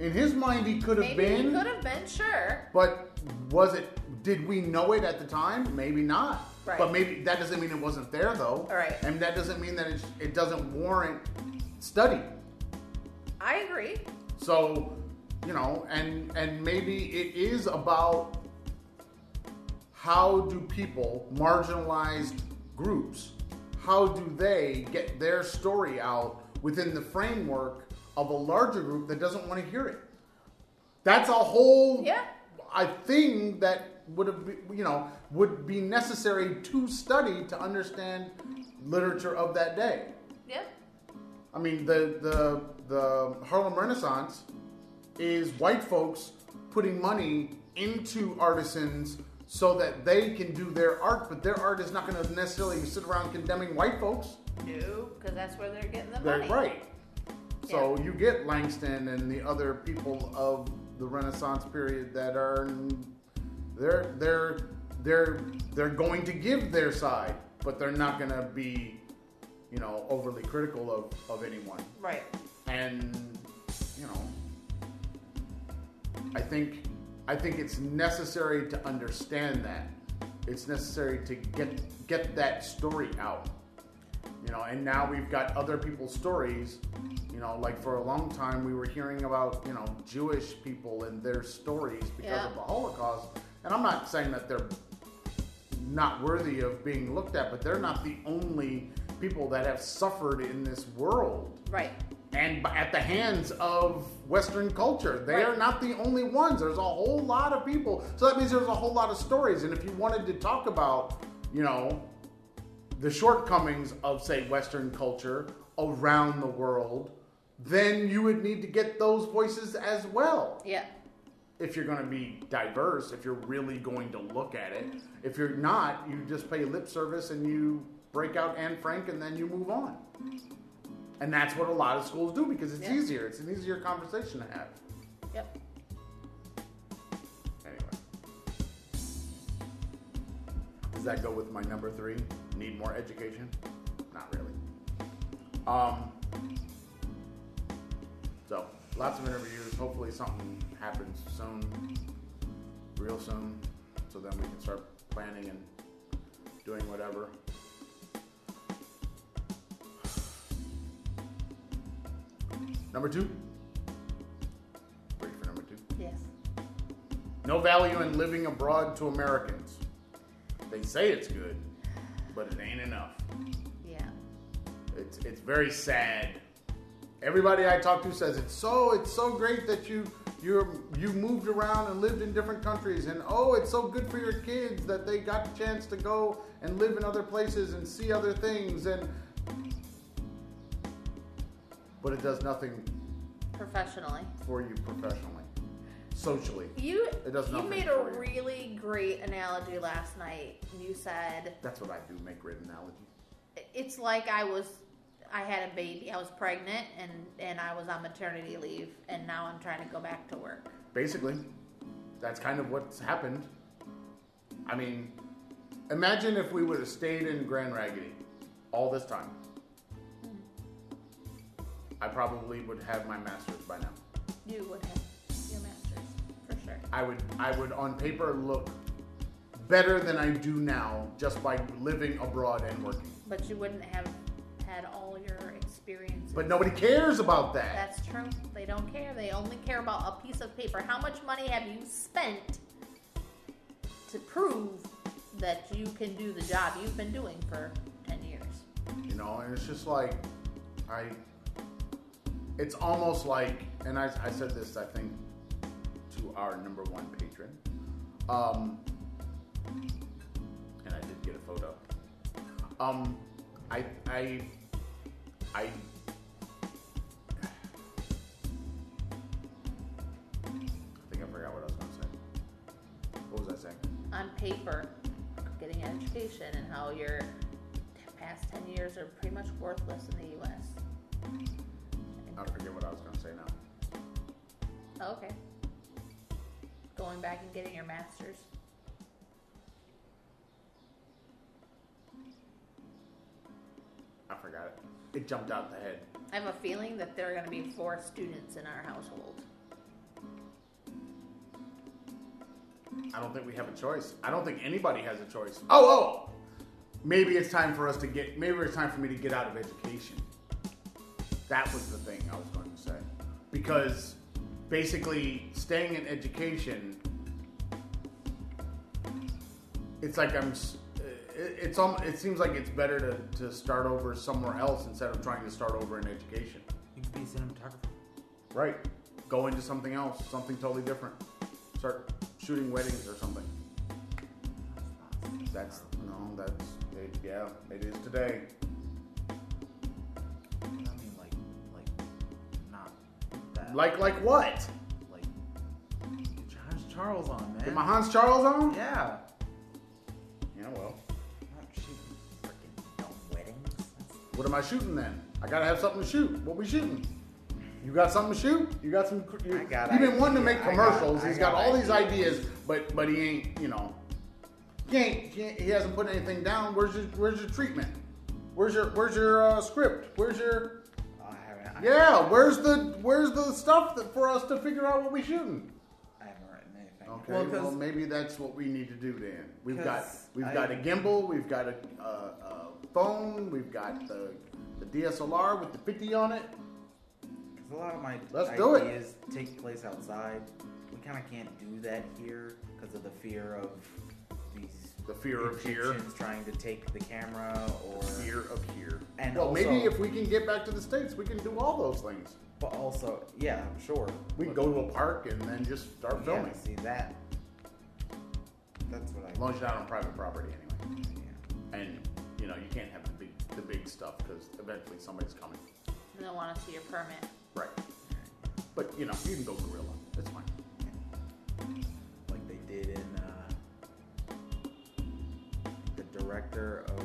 In his mind, he could have Maybe he been. could have been, sure. But was it? Did we know it at the time? Maybe not. Right. But maybe that doesn't mean it wasn't there, though. All right. And that doesn't mean that it, it doesn't warrant study. I agree. So, you know, and and maybe it is about how do people, marginalized groups, how do they get their story out within the framework of a larger group that doesn't want to hear it? That's a whole Yeah. I thing that would have you know would be necessary to study to understand literature of that day. Yeah. I mean, the the the Harlem Renaissance is white folks putting money into artisans so that they can do their art, but their art is not going to necessarily sit around condemning white folks. No, because that's where they're getting the They're money. right. So you get Langston and the other people of the Renaissance period that are they're they're they're they're going to give their side, but they're not going to be you know overly critical of of anyone. Right. and you know i think i think it's necessary to understand that. It's necessary to get get that story out. You know and now we've got other people's stories. You know like for a long time we were hearing about you know jewish people and their stories because Yeah. of the holocaust. And i'm not saying that they're not worthy of being looked at but they're not the only people that have suffered in this world. Right. And at the hands of Western culture. They are not the only ones. There's a whole lot of people. So that means there's a whole lot of stories. And if you wanted to talk about, you know, the shortcomings of, say, Western culture around the world, then you would need to get those voices as well. Yeah. If you're going to be diverse, if you're really going to look at it. If you're not, you just pay lip service and you break out Anne Frank and then you move on. And that's what a lot of schools do because it's Yeah. easier. It's an easier conversation to have. Yep. Anyway. Does that go with my number three? Need more education? Not really. Um, so, lots of interviews. Hopefully, something happens soon, real soon, so then we can start planning and doing whatever. Number two. Ready for number two? Yes. No value in living abroad to Americans. They say it's good, but it ain't enough. Yeah. It's it's very sad. Everybody I talk to says it's so it's so great that you you're you moved around and lived in different countries and oh it's so good for your kids that they got the chance to go and live in other places and see other things and but it does nothing Professionally. for you professionally, socially. You It does you nothing made for a you. really great analogy last night. You said That's what I do. Make great analogies. it's like I was I had a baby. I was pregnant and and I was on maternity leave and now I'm trying to go back to work. Basically, that's kind of what's happened. I mean, imagine if we would have stayed in Grand Raggedy all this time. I probably would have my master's by now. You would have your masters for sure. I would I would on paper look better than I do now just by living abroad and working. But you wouldn't have had all your experiences. But nobody cares about that. That's true. They don't care. They only care about a piece of paper. How much money have you spent to prove that you can do the job you've been doing for 10 years? You know, and it's just like I it's almost like and I, I said this I think to our number one patron. Um and I did get a photo. Um I I I I think I forgot what I was gonna say. What was I saying? On paper, getting an education and how your past 10 years are pretty much worthless in the U.S. I forget what I was gonna say now. Oh, okay. Going back and getting your master's. I forgot it. It jumped out of the head. I have a feeling that there are going to be four students in our household. I don't think we have a choice. I don't think anybody has a choice. Oh, oh! Maybe it's time for us to get, maybe it's time for me to get out of education. That was the thing I was going to say. Because basically, staying in education, it's like I'm, it's, it seems like it's better to, to start over somewhere else instead of trying to start over in education. You can be a cinematographer. Right. Go into something else, something totally different. Start shooting weddings or something. That's no, that's it, yeah, it is today. Like like what? like, Hans Charles on, man. Get my Hans Charles on? Yeah. Yeah, well. Not shooting freaking dumb weddings. What am I shooting then? I gotta have something to shoot. What we shooting? You got something to shoot? You got some? You, I got You've been wanting to make I got- commercials. He's got, got all these ideas. ideas, but but he ain't. You know, he ain't. He, ain't, he hasn't put anything down. Where's your Where's your treatment? Where's your Where's your uh, script? Where's your I Yeah, where's the where's the stuff that, for us to figure out what we shouldn't? I haven't written anything. Okay, Well, well, maybe that's what we need to do then. We've got we've I- got a gimbal, we've got a, a, a phone, we've got the the DSLR with the 50 on it. 'cause a lot of my Let's do it. ideas take place outside. We kind of can't do that here because of the fear of these The fear of here. Egyptians trying to take the camera or Fear of here. And well, maybe if we can get back to the states, we can do all those things. But also, yeah, I'm sure. We can go to a park and then just start filming. Yeah, see that. That's what I. As long as you're not on private property anyway. Yeah. And you know you can't have the big the big stuff because eventually somebody's coming. They don't want to see your permit. Right. But you know you can go guerrilla. It's fine. like they did in director of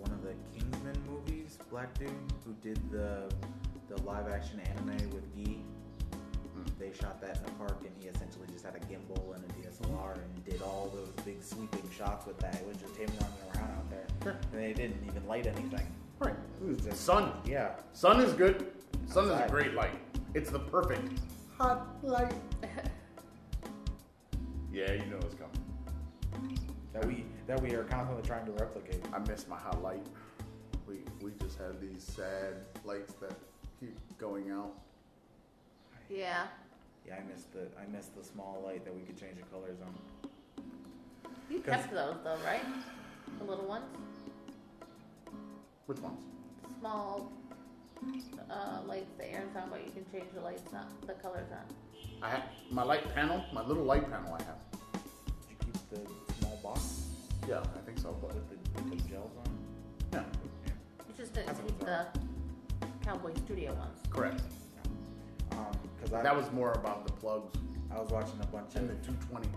one of the Kingsman movies, Black Dude, who did the the live action anime with Gee. Hmm. They shot that in a park, and he essentially just had a gimbal and a DSLR and did all those big sweeping shots with that. It was just him running around out there, Sure. and they didn't even light anything. Right. It was just Sun. Yeah, Sun is good. Sun is a great light. It's the perfect hot light. Yeah, you know it's coming. That we that we are constantly trying to replicate. I miss my hot light. We we just have these sad lights that keep going out. Yeah. Yeah, I miss the I missed the small light that we could change the colors on. You kept those though, right? The little ones? Which ones? Small uh, lights that Aaron's talking about. You can change the lights on, the colors on. I have my light panel, my little light panel I have. Did you keep the small box Yeah, I think so. But with the, with the gels on? yeah, You just didn't That's keep the Cowboy Studio ones. correct. Um, cause I, That was more about the plugs I was watching a bunch and of the 220.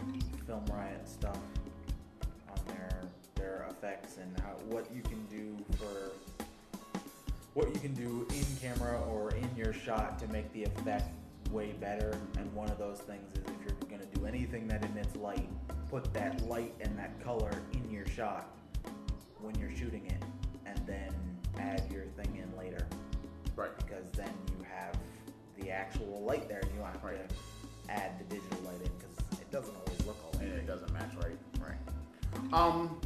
Film Riot stuff on their their effects and how what you can do for what you can do in camera or in your shot to make the effect way better. And one of those things is if you're gonna do anything that emits light, put that light and that color in your shot when you're shooting it, and then add your thing in later Right. because then you have the actual light there, and you have Right. to add the digital light in because it doesn't always look all and it doesn't match right. Right. Um.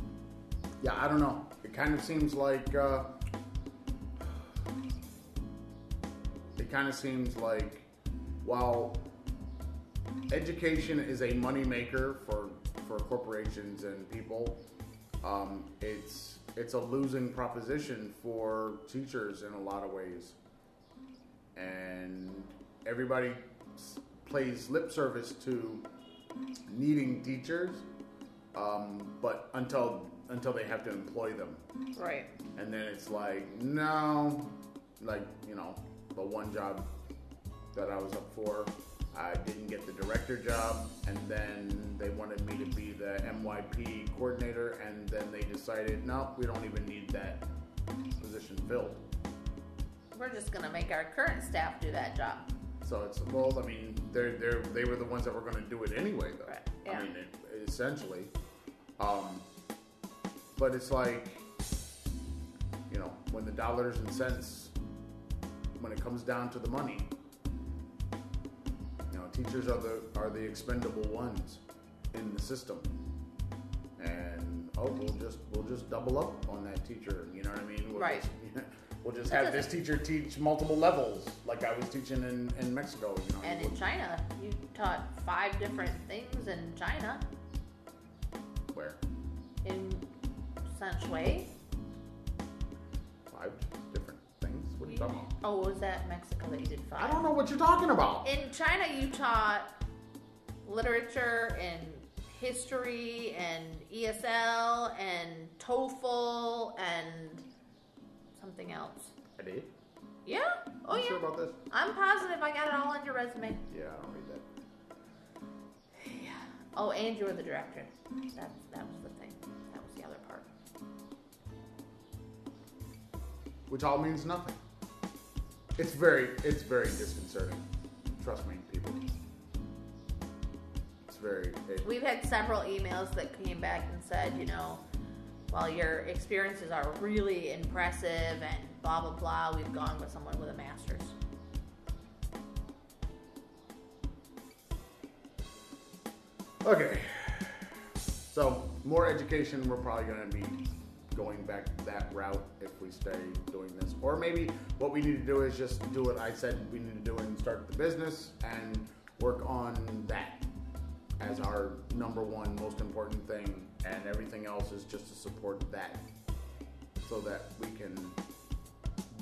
Yeah, I don't know. It kind of seems like. Uh, it kind of seems like, while education is a moneymaker for for corporations and people, um, it's it's a losing proposition for teachers in a lot of ways, and everybody s- plays lip service to needing teachers, um, but until until they have to employ them, Right. and then it's like no, like you know, the one job that I was up for, I didn't get the director job, and then they wanted me to be the MYP coordinator, and then they decided no, we don't even need that position filled. We're just gonna make our current staff do that job. So it's well, I mean, they're they're they were the ones that were going to do it anyway, though. Right, yeah. I mean, it, essentially. Um, but it's like, you know, when the dollars and cents, when it comes down to the money, teachers are the are the expendable ones in the system, and oh, we'll just we'll just double up on that teacher. You know what I mean? We'll Right. Just, we'll just have this teacher teach multiple levels, like I was teaching in, in Mexico. You know, And in China, you taught five different things in China. where In San Shui. Things. What are you talking about? Oh, was that Mexico that you did five? I don't know what you're talking about. In China, you taught literature and history and ESL and TOEFL and something else. I did. Yeah? Oh, you yeah. Sure about this? I'm positive I got it all on your resume. Yeah, I don't read that. Yeah. Oh, and you were the director. That's that was the thing. That was the other part. Which all means nothing. It's very, it's very disconcerting. Trust me, people. It's very. It, We've had several emails that came back and said, you know, while your experiences are really impressive and blah blah blah, we've gone with someone with a master's. Okay. So, more education, we're probably going to be going back that route if we stay doing this. Or maybe what we need to do is just do what I said we need to do and start the business and work on that as our number one most important thing. And everything else is just to support that so that we can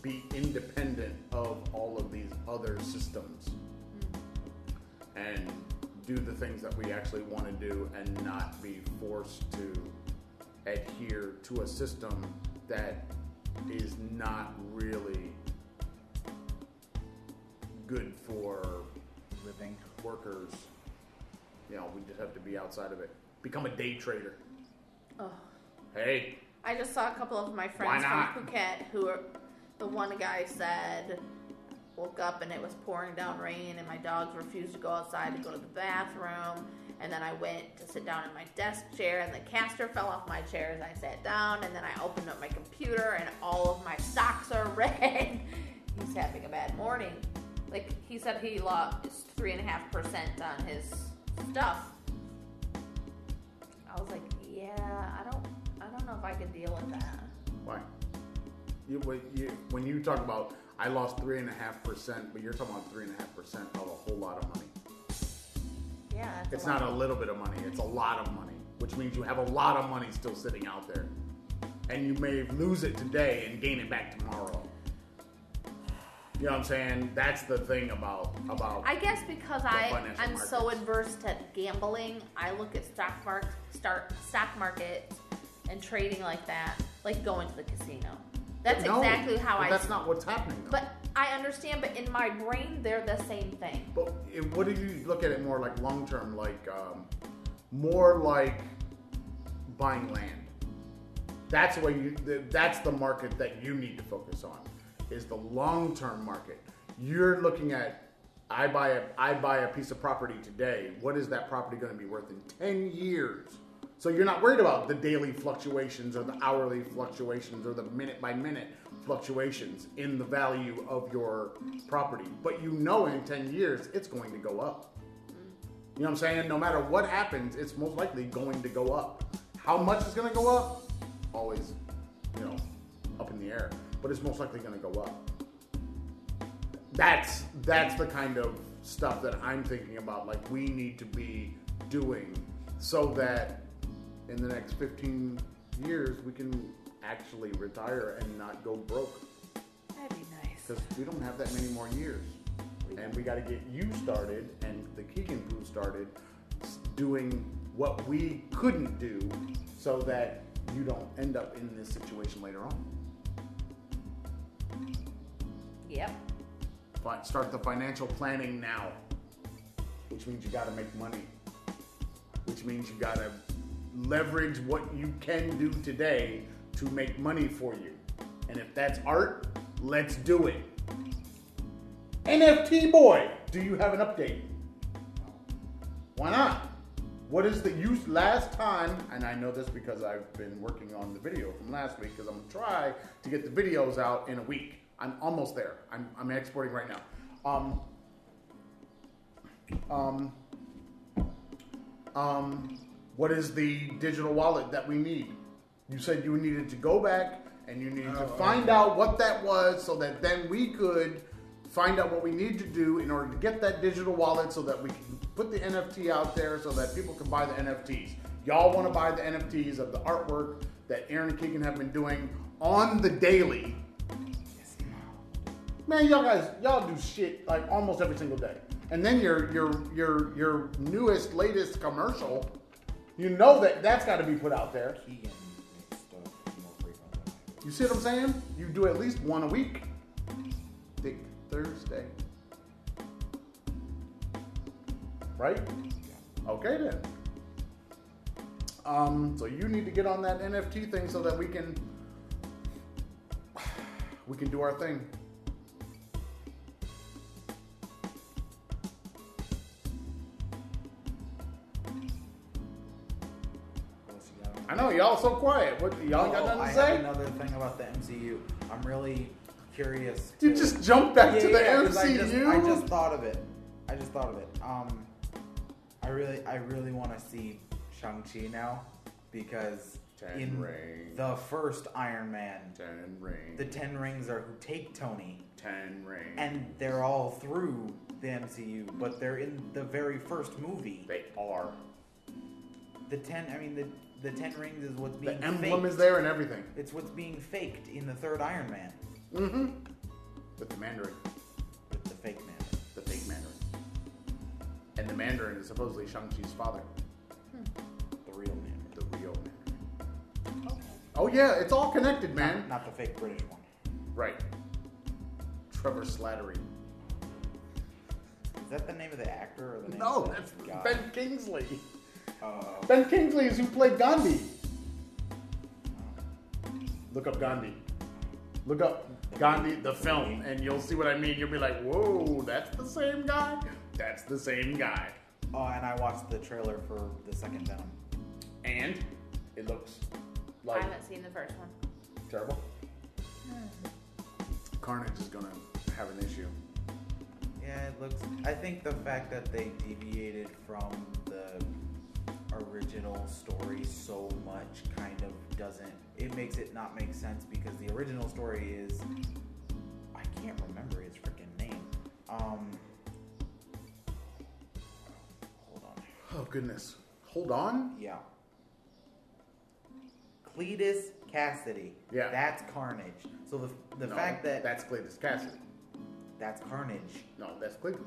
be independent of all of these other systems and do the things that we actually want to do and not be forced to adhere to a system that is not really good for Living. workers. You know, we just have to be outside of it. Become a day trader. Oh. Hey, I just saw a couple of my friends not? from Phuket who are. The one guy said, woke up and it was pouring down rain, and my dogs refused to go outside to go to the bathroom. And then I went to sit down in my desk chair, and the caster fell off my chair as I sat down. And then I opened up my computer, and all of my socks are red. He's having a bad morning. Like he said, he lost three and a half percent on his stuff. I was like, yeah, I don't, I don't know if I can deal with that. why? You when you talk about I lost three and a half percent, but you're talking about three and a half percent of a whole lot of money. Yeah, It's a not a little bit of money, it's a lot of money, which means you have a lot of money still sitting out there. And you may lose it today and gain it back tomorrow. You know what I'm saying? That's the thing about about I guess because I I'm so adverse to gambling, I look at stock market, start stock market, and trading like that, like going to the casino. That's No, exactly how I. That's not what's happening. Though. But I understand. But in my brain, they're the same thing. But what do you look at it more like long term, like um, more like buying land? That's what you. That's the market that you need to focus on. Is the long term market. You're looking at. I buy a I buy a piece of property today. What is that property going to be worth in ten years? So you're not worried about the daily fluctuations or the hourly fluctuations or the minute by minute fluctuations in the value of your property. But you know in 10 years it's going to go up. You know what I'm saying? No matter what happens, it's most likely going to go up. How much is going to go up? Always, you know, up in the air. But it's most likely going to go up. That's that's the kind of stuff that I'm thinking about. Like we need to be doing so that in the next 15 years we can actually retire and not go broke That'd be nice. because we don't have that many more years. And we got to get you started and the Keegan crew started doing what we couldn't do so that you don't end up in this situation later on. Yep. But Start the financial planning now, which means you got to make money, which means you got to leverage what you can do today to make money for you. And if that's art, let's do it. NFT boy, do you have an update? Why not? What is the use last time? And I know this because I've been working on the video from last week because I'm gonna try to get the videos out in a week. I'm almost there. I'm, I'm exporting right now. Um, um, um, what is the digital wallet that we need? You said you needed to go back and you needed to Oh, find out what that was so that then we could find out what we need to do in order to get that digital wallet so that we can put the NFT out there so that people can buy the NFTs. Y'all want to buy the NFTs of the artwork that Aaron and Keegan have been doing on the daily. Man, y'all guys, y'all do shit like almost every single day. And then your your your your newest, latest commercial, you know that that's got to be put out there. Keegan makes stuff more frequent than I do. You see what I'm saying? You do at least one a week. Thick Thursday. Right? Okay then. Um, so you need to get on that NFT thing so that we can we can do our thing. On y'all so quiet. What y'all got Oh, nothing I to say? have another thing about the MCU. I'm really curious. You to- just jumped back to the Yeah, 'cause I MCU. just, I just thought of it. I just thought of it. Um, I really, I really want to see Shang Chi now because Ten in rings. the first Iron Man, Ten rings. the Ten Rings are who take Tony, ten rings. and they're all through the MCU, but they're in the very first movie. they are. The ten, I mean, the the Ten Rings is what's being The emblem faked. is there and everything. It's what's being faked in the third Iron Man Mm-hmm. With the Mandarin, with the fake man. the fake Mandarin, and the Mandarin is supposedly Shang Chi's father, The real man. the real Mandarin. Okay. Oh yeah, it's all connected, man. Not, not the fake British one. Right. Trevor Slattery. Is that the name of the actor or the name No, of the that's guy? Ben Kingsley. Uh, Ben Kingsley is who played Gandhi. Look up Gandhi. Look up Gandhi, the film, and you'll see what I mean. You'll be like, whoa, that's the same guy? That's the same guy. oh, and I watched the trailer for the second Venom. And it looks like I haven't seen the first one. terrible. Carnage is gonna have an issue. Yeah, it looks. I think the fact that they deviated from the original story so much kind of doesn't. It makes it not make sense because the original story is. I can't remember his freaking name. Um. Hold on. Oh goodness. Hold on. Yeah. Cletus Cassidy. Yeah. That's Carnage. So the the No, fact that that's Cletus Cassidy. that's Carnage. No, that's Cletus.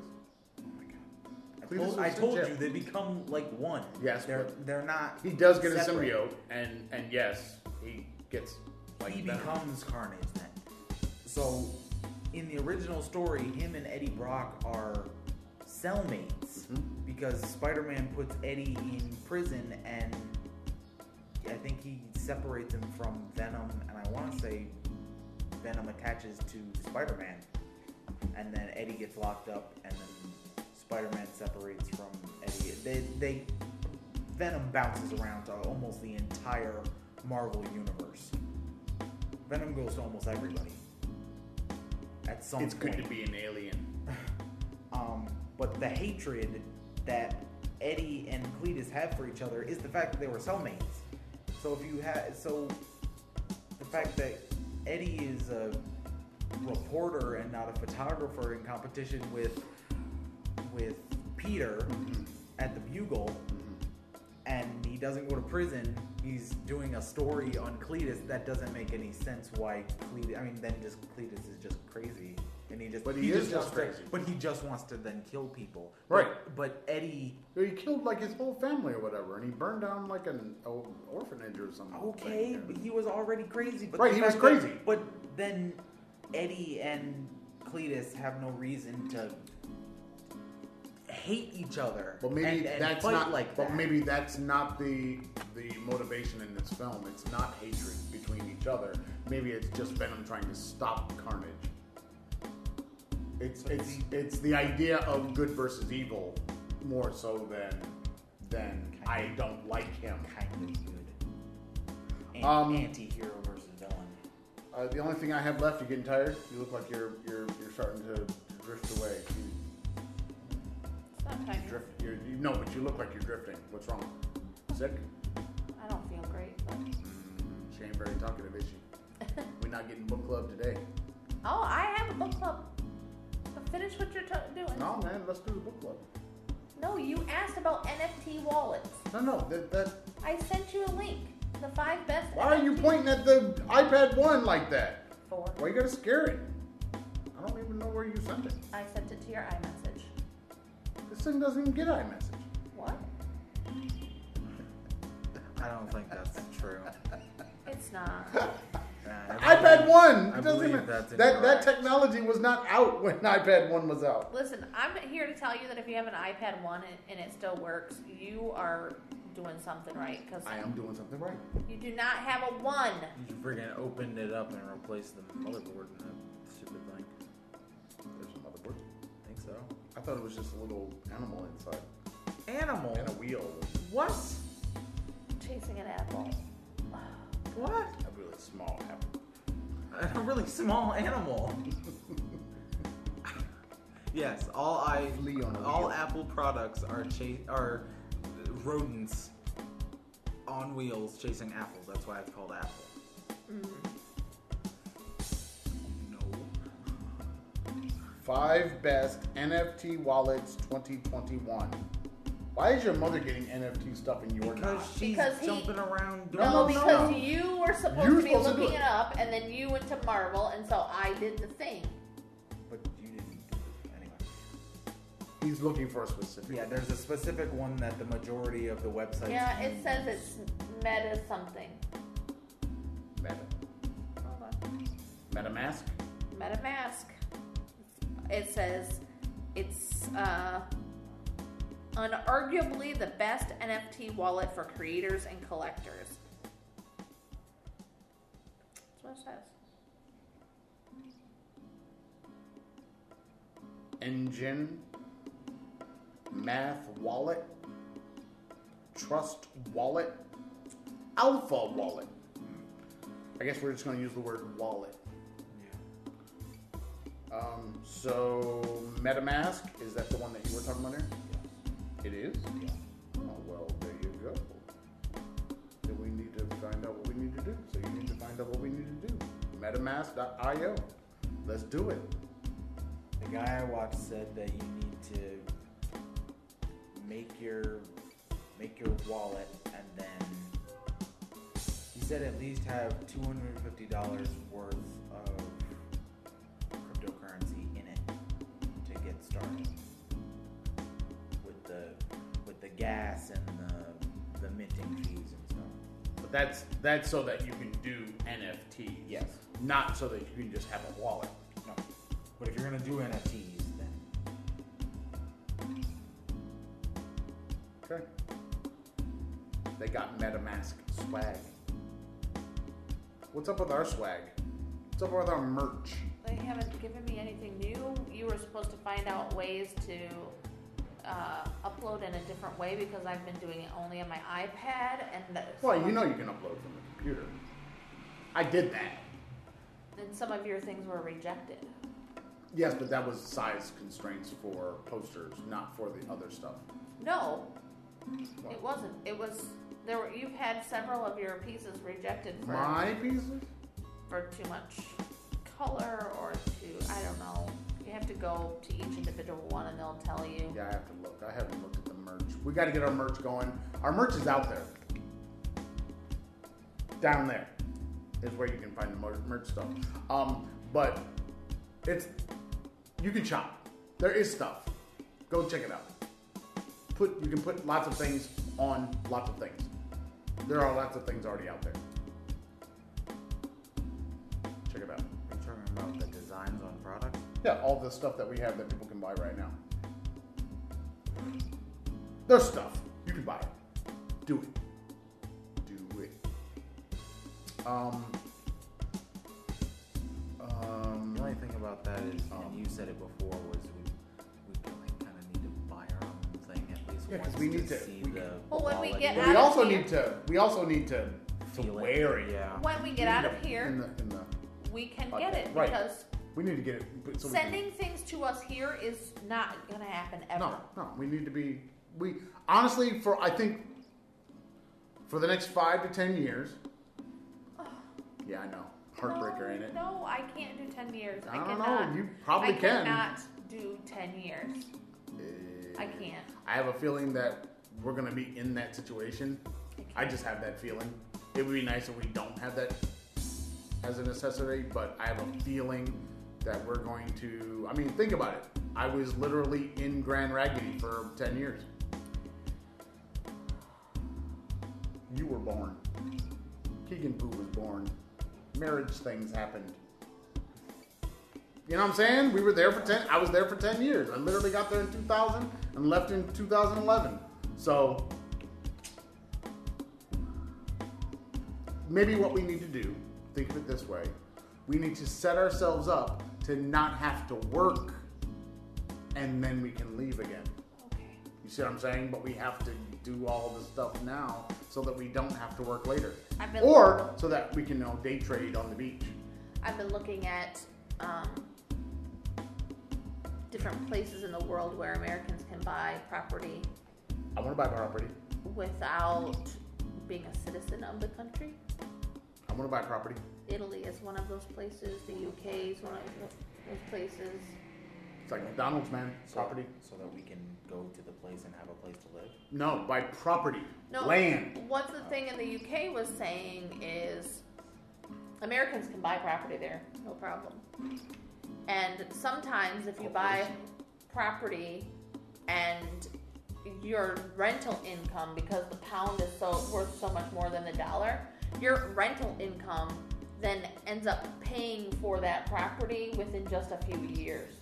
I told, I told you they become like one. Yes, They're they're not. He does get a separate. symbiote, and and yes, he gets like he Venom. becomes Carnage then. So in the original story, him and Eddie Brock are cellmates Mhm. because Spider-Man puts Eddie in prison and I think he separates him from Venom and I want to say Venom attaches to Spider-Man and then Eddie gets locked up and then Spider-Man separates from Eddie. They they Venom bounces around to almost the entire Marvel universe. Venom goes to almost everybody. At some It's good to be an alien. Um, but the hatred that Eddie and Cletus have for each other is the fact that they were cellmates. So if you had, so the fact that Eddie is a reporter and not a photographer in competition with with Peter mm-hmm. at the Bugle, mm-hmm. and he doesn't go to prison. He's doing a story on Cletus that doesn't make any sense. Why Cletus? I mean, then just Cletus is just crazy, and he just But he is just wants to- crazy. but he just wants to then kill people. Right. But, but Eddie, He killed like his whole family or whatever, and he burned down like an orphanage or something. okay, but he was already crazy. But Right, he was fact that- crazy. but then Eddie and Cletus have no reason to hate each other. But maybe and, and that's not. like but that. maybe that's not the the motivation in this film. It's not hatred between each other. Maybe it's just Venom trying to stop Carnage. It's it's it's the idea of good versus evil more so than than I don't like him. kind of good. An- Um, anti-hero versus villain. Uh, the only thing I have left, you getting tired? You look like you're you're you're starting to, to drift away. You, Time. drift. You're, you no, but you look like you're drifting. What's wrong? Sick? I don't feel great. Mm, she ain't very talkative, is she? We're not getting book club today. Oh, I have a book club. But finish what you're t- doing. No, man, let's do the book club. No, you asked about NFT wallets. No, no, that, that. I sent you a link. The five best. Why are you NFT pointing at the iPad one like that? For. Why you gotta scare it? I don't even know where you sent it. I sent it to your iMessage. This thing doesn't even get iMessage. What? I don't think that's true. It's not. Uh, iPad one. I It doesn't believe even, that's that that incorrect. technology was not out when iPad one was out. Listen, I'm here to tell you that if you have an iPad 1 and, and it still works, you are doing something right. Because I am doing something right. you do not have a 1. You friggin' opened it up and replaced the motherboard in I thought it was just a little animal inside Animal. and a wheel. What? Chasing an apple. What? A really small apple. A really small animal. yes, all I Flea on a all wheel. Apple products are cha- are rodents on wheels chasing apples. That's why it's called Apple. No. Five best NFT wallets 2021. Why is your mother getting NFT stuff and you're Because not? she's Because he- jumping around doing No, No, no, because no. you were supposed You were to be supposed to do looking it. it up, and then you went to Marvel, and so I did the thing. But you didn't do it anyway. He's looking for a specific. Yeah, there's a specific one that the majority of the websites. Yeah, it use. says it's meta something. Meta. Hold on. MetaMask. MetaMask. It says it's uh, unarguably the best NFT wallet for creators and collectors. That's what it says. Enjin. Math Wallet. Trust Wallet. Alpha Wallet. I guess we're just going to use the word wallet. Um, so MetaMask is that the one that you were talking about there? It is. Yeah. Oh well, there you go. Then we need to find out what we need to do. So you need to find out what we need to do. MetaMask.io. Let's do it. The guy I watched said that you need to make your make your wallet and then he said at least have two hundred and fifty dollars worth of started with the with the gas and the the minting fees and stuff. But that's that's so that you can do NFTs. Yes. Not so that you can just have a wallet. No. But if you're gonna do NFTs, then Okay. They got MetaMask swag. What's up with our swag? What's up with our merch? They haven't given me anything new. You were supposed to find out ways to uh, upload in a different way because I've been doing it only on my iPad and the, Well, you know you can upload from the computer. I did that. and some of your things were rejected. Yes, but that was size constraints for posters, not for the other stuff. No, it wasn't. It was there were you've had several of your pieces rejected for My pieces? for too much color or to, I don't know. You have to go to each individual one and they'll tell you. Yeah, I have to look. I haven't looked at the merch. We got to get our merch going. Our merch is out there. Down there is where you can find the merch stuff. Um, but it's you can shop. There is stuff. Go check it out. Put you can put lots of things on lots of things. There are lots of things already out there. Yeah, all the stuff that we have that people can buy right now. There's stuff. You can buy it. Do it. Do it. Um. Um. The only thing about that is, Um, and you said it before, was we we like, kind of need to buy our own thing at least Yeah, 'cause once we need to- see we- the Well, when we get out we of also here- need to. We also need to to Feel it. wear it. Yeah. When we get out of here, In the, in the, we can Okay, get it right. because we need to get it. So sending things to us here is not gonna happen ever. No, no, we need to be. We honestly, for I think, for the next five to ten years. Yeah, I know, heartbreaker, no, ain't it? No, I can't do ten years. I, I don't cannot. know. You probably I can. cannot do ten years. Uh, I can't. I have a feeling that we're gonna be in that situation. I just have that feeling. It would be nice if we don't have that as a necessity, but I have a feeling that we're going to. I mean, think about it. I was literally in Grand Raggedy for ten years. You were born. Keegan Pooh was born. Marriage things happened. You know what I'm saying? We were there for 10, I was there for 10 years. I literally got there in 2000 and left in 2011. So, maybe what we need to do, think of it this way, we need to set ourselves up to not have to work and then we can leave again. Okay. You see what I'm saying? But we have to do all this stuff now so that we don't have to work later. I've been Or so that we can you know, day trade on the beach. I've been looking at um, different places in the world where Americans can buy property I want to buy property. without being a citizen of the country. I want to buy property. Italy is one of those places. The UK is one of those places. It's like McDonald's, man. So- Property. so that we can go to the place and have a place to live. No, buy property. No, Land. What the thing in the UK was saying is Americans can buy property there, no problem. And sometimes if you buy property and your rental income, because the pound is so worth so much more than the dollar, your rental income then ends up paying for that property within just a few years.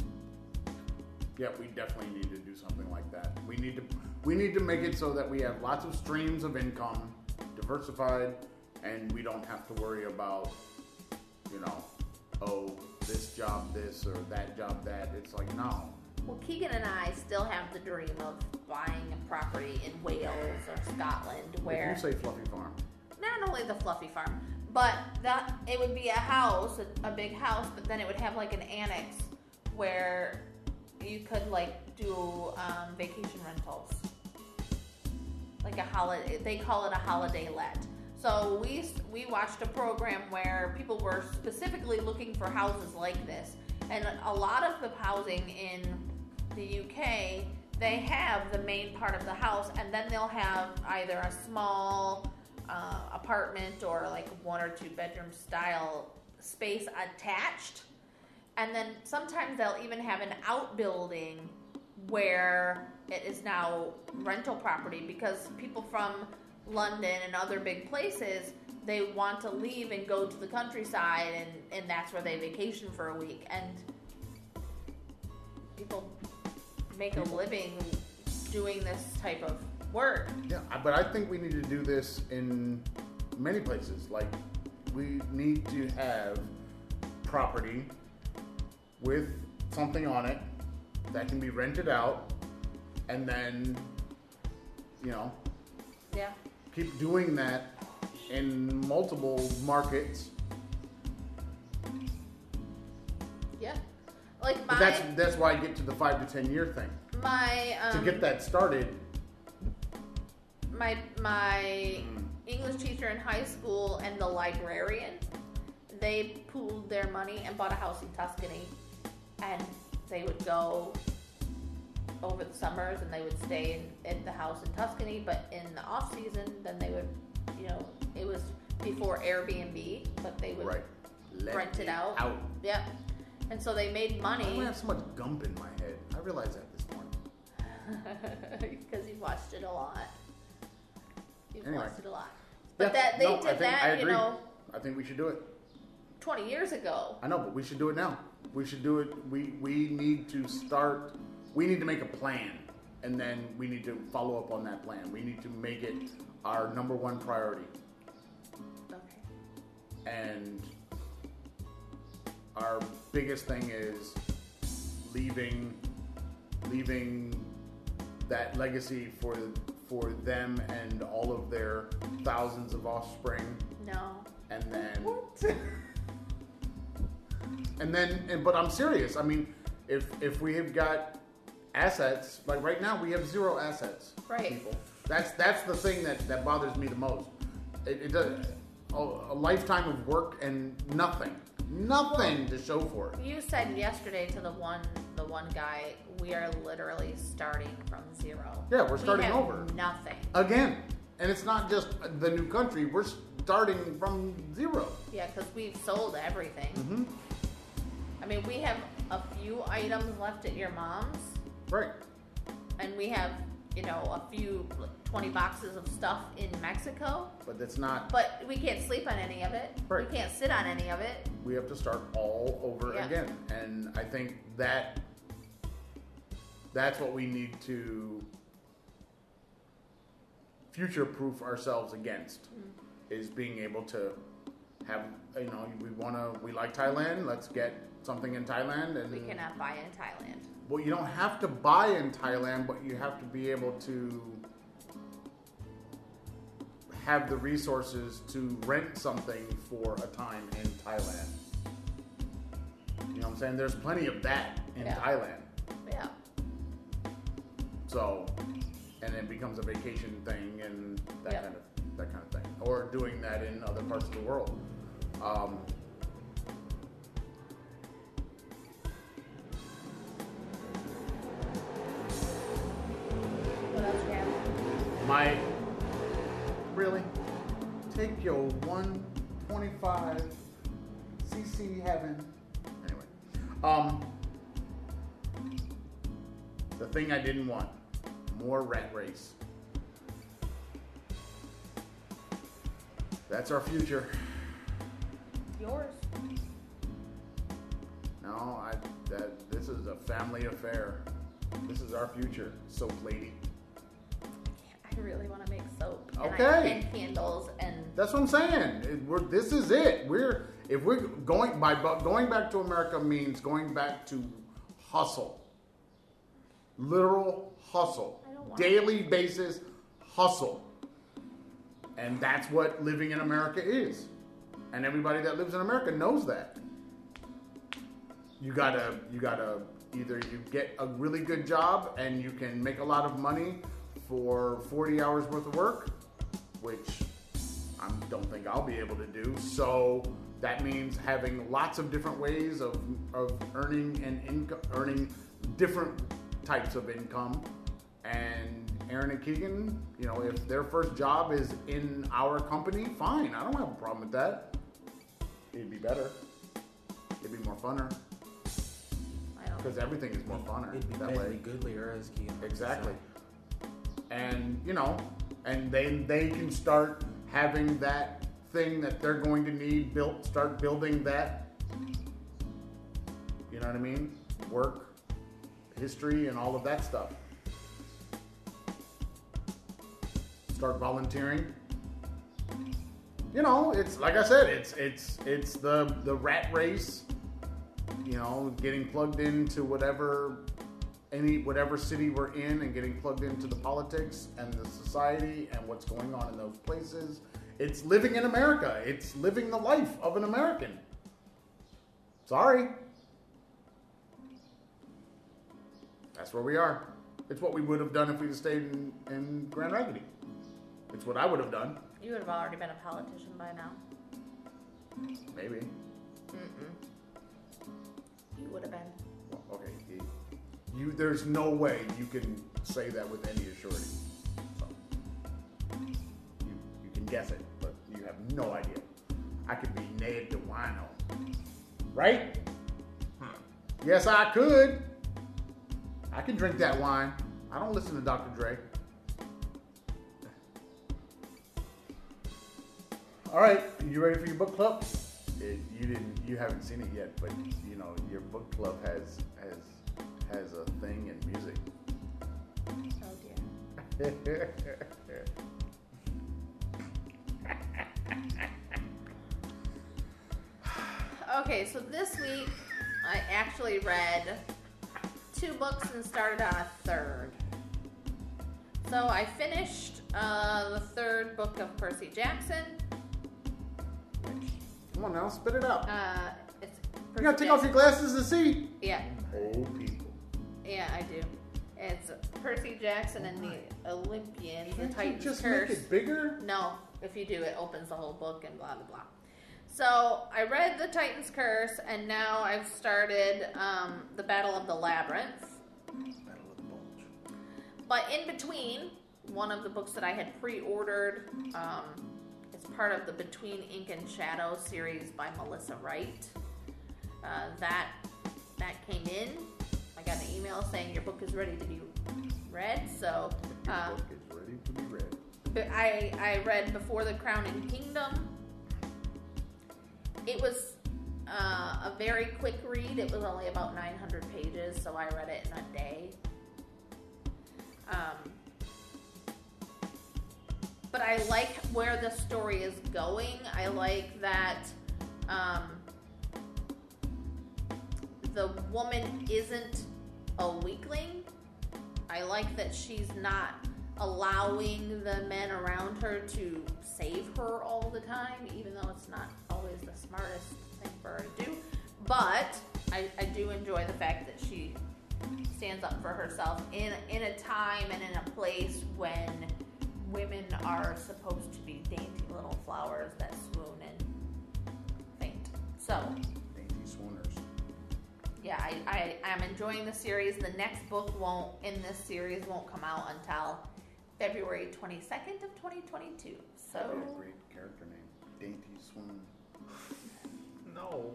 Yeah, we definitely need to do something like that. We need to we need to make it so that we have lots of streams of income, diversified, and we don't have to worry about, you know, oh, this job this or that job that. It's like no. Well, Keegan and I still have the dream of buying a property in Wales or Scotland where If you say fluffy farm. Not only the fluffy farm, but that it would be a house, a, a big house, but then it would have like an annex where you could like do um, vacation rentals, like a holiday. They call it a holiday let. So we we watched a program where people were specifically looking for houses like this, and a lot of the housing in the UK they have the main part of the house, and then they'll have either a small uh, apartment or like one or two bedroom style space attached. And then sometimes they'll even have an outbuilding where it is now rental property because people from London and other big places they want to leave and go to the countryside and, and that's where they vacation for a week and people make a living doing this type of work. Yeah, but I think we need to do this in many places. Like, we need to have property with something on it that can be rented out and then, you know, Yeah. keep doing that in multiple markets. Yeah. Like my But that's that's why I get to the five to ten year thing my um, to get that started. My my mm. English teacher in high school and the librarian, they pooled their money and bought a house in Tuscany, and they would go over the summers and they would stay in, in the house in Tuscany. But in the off season, then they would, you know, it was before Airbnb, but they would Right. Let rent it out. Out. Yep. And so they made do money I have so much gump in my head? I realize that this morning. because you watched it a lot. You've Anyway. it a lot. But Yeah, that they no, did think- that, you know, I think we should do it. 20 years ago. I know, but we should do it now. We should do it. We we need to start. We need to make a plan, and then we need to follow up on that plan. We need to make it our number one priority, Okay. and our biggest thing is leaving leaving that legacy for for them and all of their thousands of offspring No. and then What? and then and, but i'm serious i mean if if we have got assets like right now we have zero assets Right. people that's that's the thing that that bothers me the most it, it does a, a lifetime of work and nothing nothing to show for it You said yesterday to the one the one guy, we are literally starting from zero. Yeah, we're We starting have over. Nothing. again and it's not just the new country we're starting from zero Yeah, because we've sold everything. hmm I mean, we have a few items left at your mom's, right and we have, you know, a few 20 boxes of stuff in Mexico, but that's not but we can't sleep on any of it. Right. We can't sit on any of it. we have to start all over Yeah. again and i think that that's what we need to future proof ourselves against mm-hmm. is being able to have you know we want to we like thailand let's get something in thailand and We cannot buy in Thailand. well you don't have to buy in thailand but you have to be able to have the resources to rent something for a time in thailand you know what i'm saying there's plenty of that in Yeah. thailand Yeah. so, and it becomes a vacation thing and that Yeah. kind of that kind of thing, or doing that in other parts of the world. Um, What else you my really take your 125 CC heaven. Anyway, um, the thing I didn't want more rat race. That's our future. Yours. No, I that this is a family affair. This is our future. Soap lady. I really want to make soap. And, I, Okay. and candles and That's what I'm saying. We're, this is it. We're if we're going by going back to America means going back to hustle, literal hustle, daily basis hustle, and that's what living in America is. And everybody that lives in America knows that. You gotta you gotta either you get a really good job and you can make a lot of money for 40 hours worth of work, which I don't think I'll be able to do. So that means having lots of different ways of, of earning and income, earning different types of income. And Aaron and Keegan, you know, if their first job is in our company, fine. I don't have a problem with that. It'd be better. It'd be more funner because everything is more funner It'd be that way. Goodlier as Keegan. Exactly. And you know, and then they can start having that thing that they're going to need built. Start building that. You know what I mean? Work, history, and all of that stuff. Start volunteering. You know, it's like I said, it's it's it's the the rat race. You know, getting plugged into whatever any whatever city we're in and getting plugged into the politics and the society and what's going on in those places. It's living in America. It's living the life of an American. Sorry. That's where we are. It's what we would have done if we'd have stayed in, in Grand Rapids. It's what I would have done. You would have already been a politician by now. Maybe. Mm-mm. You would have been. Well, okay. You, there's no way you can say that with any assurity. So, you, you can guess it, but you have no idea. I could be Ned DeWino. Right? Hmm. Yes, I could. I can drink that wine. I don't listen to Dr. Dre. All right, you ready for your book club? It, you didn't, you haven't seen it yet, but you know your book club has has has a thing in music. Oh dear. Okay, so this week I actually read two books and started on a third. So I finished uh, the third book of Percy Jackson. Come on now, spit it out. Uh, it's You Percy gotta take off your glasses to see. Yeah, Oh, people. Yeah, I do. It's Percy Jackson and the Olympians, the Can't you Titans just Curse. make it bigger? No, if you do, it opens the whole book and blah blah blah. So I read the Titan's Curse, and now I've started um, the Battle of the Labyrinth. Battle of the Bulge. But in between, one of the books that I had pre-ordered um, is part of the Between Ink and Shadow series by Melissa Wright. Uh, that that came in. I got an email saying your book is ready to be read. So Your uh, book is ready to be read. I I read Before the Crown and Kingdom. It was uh, a very quick read. It was only about 900 pages, so I read it in a day. Um, but I like where the story is going. I like that um, the woman isn't a weakling. I like that she's not allowing the men around her to save her all the time, even though it's not always the smartest thing for her to do. But I, I do enjoy the fact that she stands up for herself in in a time and in a place when women are supposed to be dainty little flowers that swoon and faint. So. Yeah, I, I I'm enjoying the series. The next book won't in this series won't come out until February 22nd of 2022. So That'd be a great character name. Dainty swoon. No.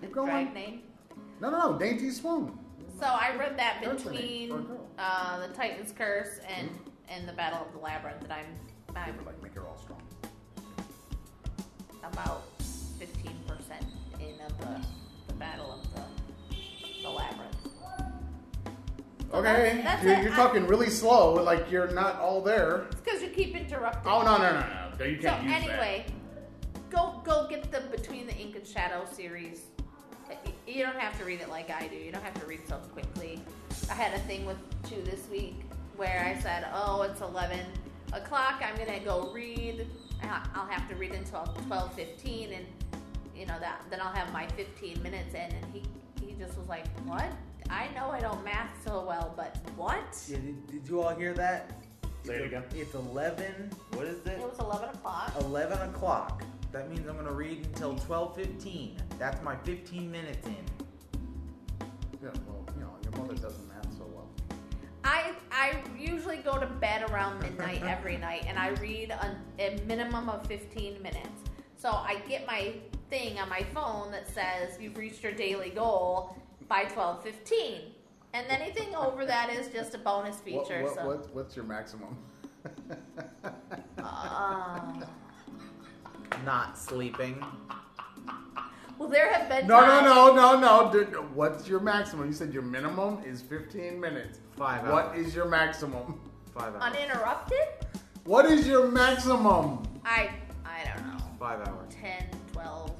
Keep drag going. name. No, no, no. Dainty swoon. So I read that Character name for a between uh, the Titan's Curse and and the Battle of the Labyrinth that I'm I'm They like make her all strong. about 15% in of the the Battle of the the Labyrinth. Okay, that's- you're, it. you're I- talking really slow, like you're not all there. It's because you keep interrupting. Oh no, no, no, no! You So can't use anyway, go go get the Between the Ink and Shadow series. Y- You don't have to read it like I do. You don't have to read so quickly. I had a thing with two this week where I said, "Oh, it's eleven o'clock. I'm gonna go read. I- I'll have to read until twelve fifteen, and you know that. Then I'll have my fifteen minutes in." And he he just was like, "What? I know I don't math so well, but what?" Yeah, did, did you all hear that? Say it It's- again. It's 11. What is it? It was eleven o'clock. 11 o'clock. That means I'm gonna read until 12:15. That's my 15 minutes in. Yeah, well, you know, your mother doesn't math so well. I I usually go to bed around midnight every night, and I read a, a minimum of 15 minutes. So I get my thing on my phone that says you've reached your daily goal by 12:15, and anything over that is just a bonus feature. what, so, what, what's your maximum? uh, Not sleeping. well, there have been No, no, times- no, no, no. Dude, What's your maximum? You said your minimum is 15 minutes. Five What hours. is your maximum? Five hours. uninterrupted. What is your maximum? I I don't know, Five hours. 10, 12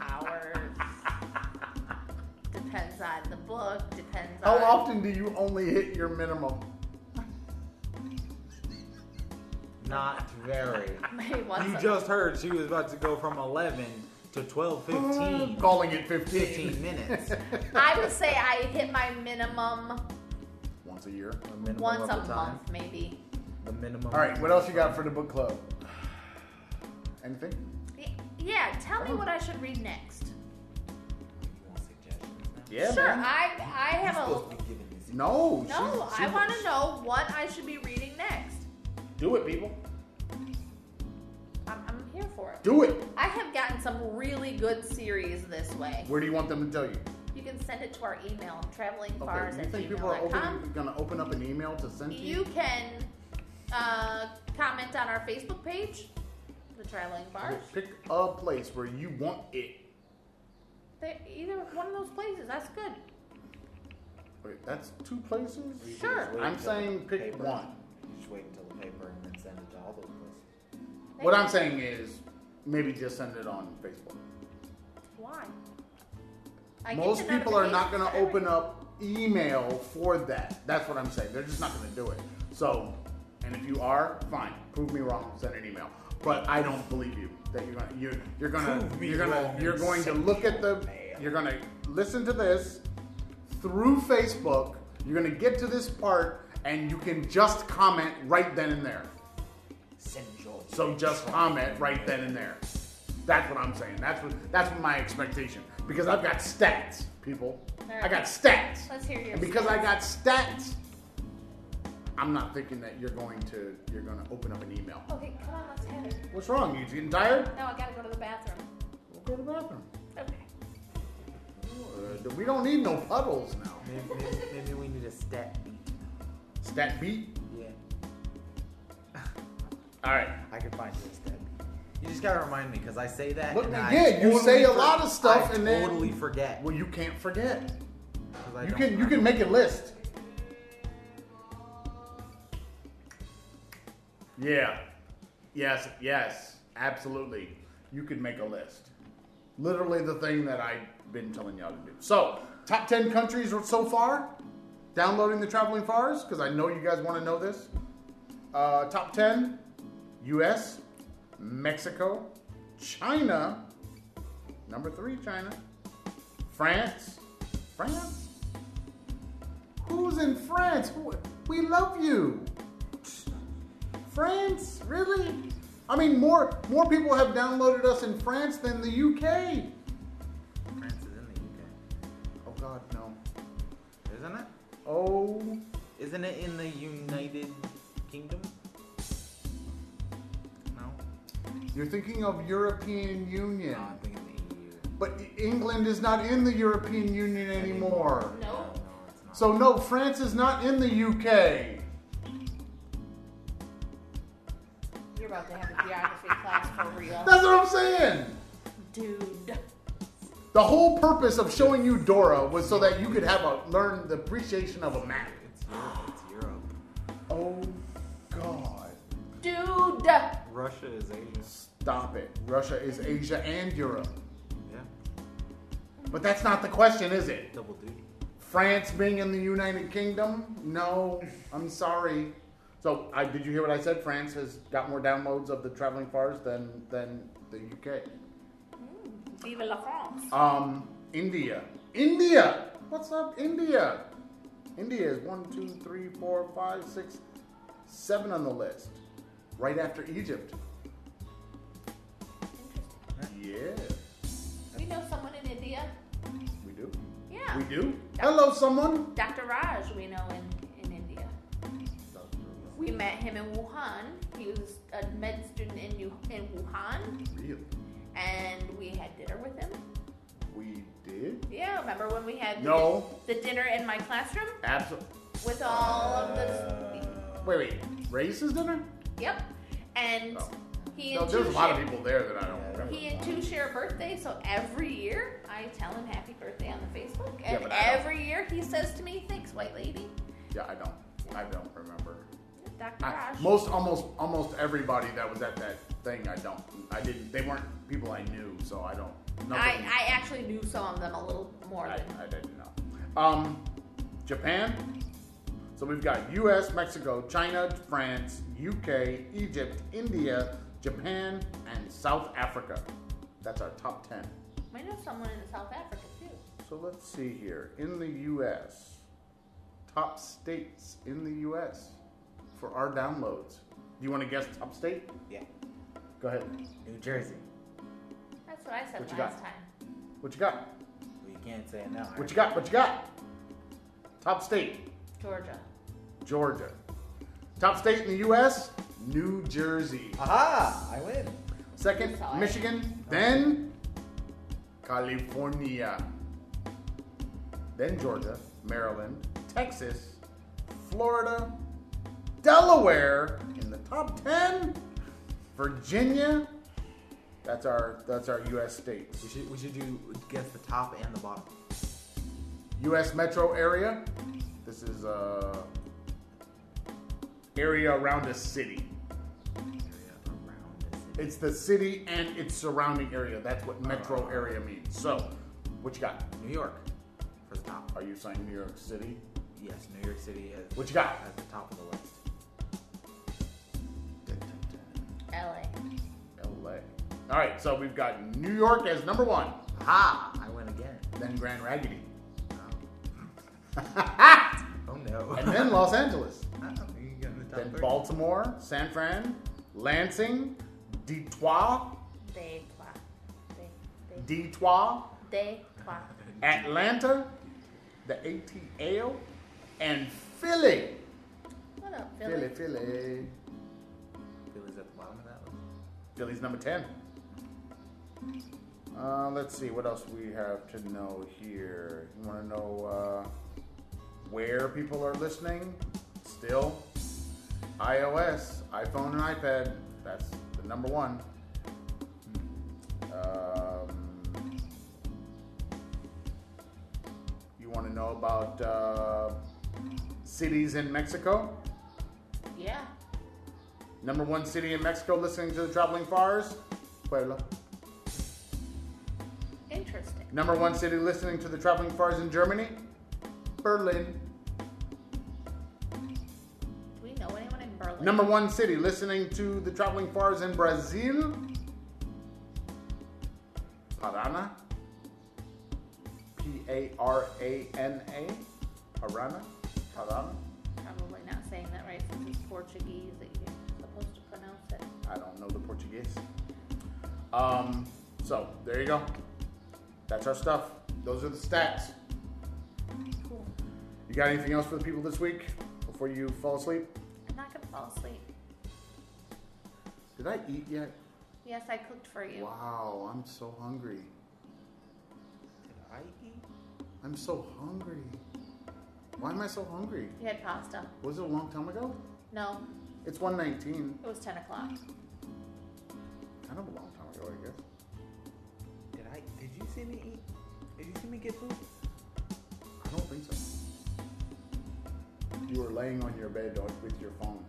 hours, depends on the book. Depends How on often do you only hit your minimum? Not very. Maybe once you a- just heard she was about to go from 11 to 12, 15. Calling it 15. 15 minutes. I would say I hit my minimum Once a year. The minimum once of a the time. month, maybe. The minimum. All right, what else you got for the book club? Anything? Yeah, tell me what I should read next. You want suggestions now? Yeah, sure, man. I I have supposed a to be giving these. No. no. she's- I want to know what I should be reading next. Do it, people. I'm, I'm here for it. Do it. I have gotten some really good series this way. Where do you want them to tell you? You can send it to our email, Okay. travelingfars You think people are gmail.com. open, gonna open up an email to send you? You can uh, comment on our Facebook page, The Traveling Fars. Pick a place where you want it. They, either one of those places, that's good. Wait, that's two places? Or you can Sure. I'm saying pick paper- one. You just wait until the paper and then send it to all those places. What I'm saying is maybe just send it on Facebook. Why? I Most people are not going to open up email for that. That's what I'm saying. They're just not going to do it. So, and if you are, fine. Prove me wrong. Send an email. But I don't believe you that you're gonna you're you're gonna Prove you're gonna you're going to look at the an you're gonna listen to this through Facebook. You're gonna get to this part and you can just comment right then and there. Send your. So just comment right then and there. That's what I'm saying. That's what that's what my expectation. Because I've got stats, people. I got stats. Let's hear your And because I got stats, I'm not thinking that you're going to you're gonna open up an email. Okay, come on, let's have it. What's wrong? You getting tired? No, I gotta go to the bathroom. We'll go to the bathroom. Okay. Uh, we don't need no puddles now. Maybe, maybe, maybe we need a stat beat. Stat beat. Yeah. All right. I can find you a stat beat. You just gotta remind me because I say that. Look, and yeah, I you say a for- lot of stuff I and then- totally forget. Well, you can't forget. I You can you can make a list. Yeah. Yes, yes, absolutely. You could make a list. Literally the thing that I've been telling y'all to do. So, top 10 countries so far. Downloading the Traveling Fars, because I know you guys want to know this. Uh, top 10 US, Mexico, China, number three, China, France, France? Who's in France? We love you. France? Really? I mean, more more people have downloaded us in France than the UK. France is in the UK, Oh God, no. isn't it? Oh, Isn't it in the United Kingdom? No. you're thinking of European Union, No, I'm thinking the EU. but England is not in the European Union anymore. No. No. So no, France is not in the UK. About to have a geography class for real. That's what I'm saying. Dude. The whole purpose of showing you Dora was so that you could have a learn the appreciation of a map. It's Europe. It's Europe. Oh God. Dude. Russia is Asia. Stop it. Russia is Asia and Europe. Yeah. But that's not the question, is it? Double duty. France being in the United Kingdom? No, I'm sorry. So, I, did you hear what I said? France has got more downloads of the Traveling Fars than than the UK. Vive la France. Um, India. India. What's up, India? India is one, two, three, four, five, six, seven on the list, right after Egypt. Yeah, We know someone in India. we do. Yeah. We do. Hello, someone. Dr. Raj, we know in. We met him in Wuhan. He was a med student in, Wu- in Wuhan, Really? and we had dinner with him. We did. Yeah, remember when we had the, No. the dinner in my classroom Absolutely. with all of the. Uh, wait, wait. Race's dinner? Yep. And Oh. he No, and there's two a lot of share- people there that I don't remember. He and two share a birthday, so every year I tell him happy birthday on the Facebook, Yeah, and but I don't. every year he says to me, "Thanks, white lady." Yeah, I don't. I don't remember. Dr. I, Raj. most almost almost everybody that was at that thing, I don't. I didn't. They weren't people I knew, so I don't. I, nothing- I actually knew some of them a little more I. I didn't know. Um, Japan. So we've got U.S., Mexico, China, France, U.K., Egypt, India, Japan, and South Africa. That's our top ten. I know someone in South Africa too. So let's see here. In the U.S., top states in the U.S. for our downloads. Do you want to guess top state? Yeah. Go ahead. New Jersey. That's what I said What you last got? time. What you got? Well, you can't say it now. What you got? What you got? Top state. Georgia. Georgia. Top state in the U.S. New Jersey. Aha! I win. Second, Sorry. Michigan. Then California. Then Georgia, Maryland, Texas, Florida, Delaware in the top ten. Virginia. That's our that's our U.S. states. We should we should do guess the top and the bottom. U.S. metro area. This is uh area around a city. Area around the city. It's the city and its surrounding area. That's what metro area means. So, what you got? New York for the top. Are you saying New York City? Yes, New York City is What you got? at the top of the list. LA. LA. All right, so we've got New York as number one, Ha! I win again. then Grand Raggedy, oh. oh no. and then Los Angeles, Oh, you get in the then three. Baltimore, San Fran, Lansing, Detroit, Detroit. twa. They they Detroit. Atlanta, the ATL, and Philly. What up, Philly, Philly? Philly. Philly's number 10. Uh, let's see, what else we have to know here? You want to know uh, where people are listening? Still, iOS, iPhone, and iPad. That's the number one. Um, you want to know about uh, cities in Mexico? Yeah. Number one city in Mexico listening to the Traveling Fars? Puebla. Interesting. Number one city listening to the Traveling Fars in Germany? Berlin. Do we know anyone in Berlin? Number one city listening to the Traveling Fars in Brazil? Parana. P A R A N A. Parana. Parana. Probably not saying that right since it's Portuguese I don't know the Portuguese. Um, so there you go. That's our stuff. Those are the stats. Cool. You got anything else for the people this week before you fall asleep? I'm not gonna fall asleep. Did I eat yet? Yes, I cooked for you. Wow, I'm so hungry. Did I eat? I'm so hungry. Why am I so hungry? You had pasta. Was it a long time ago? No, It's 119. it was 10 o'clock. Kind of a long time ago, I guess. Did I? Did you see me eat? Did you see me get food? I don't think so. You were laying on your bed dog, with your phone.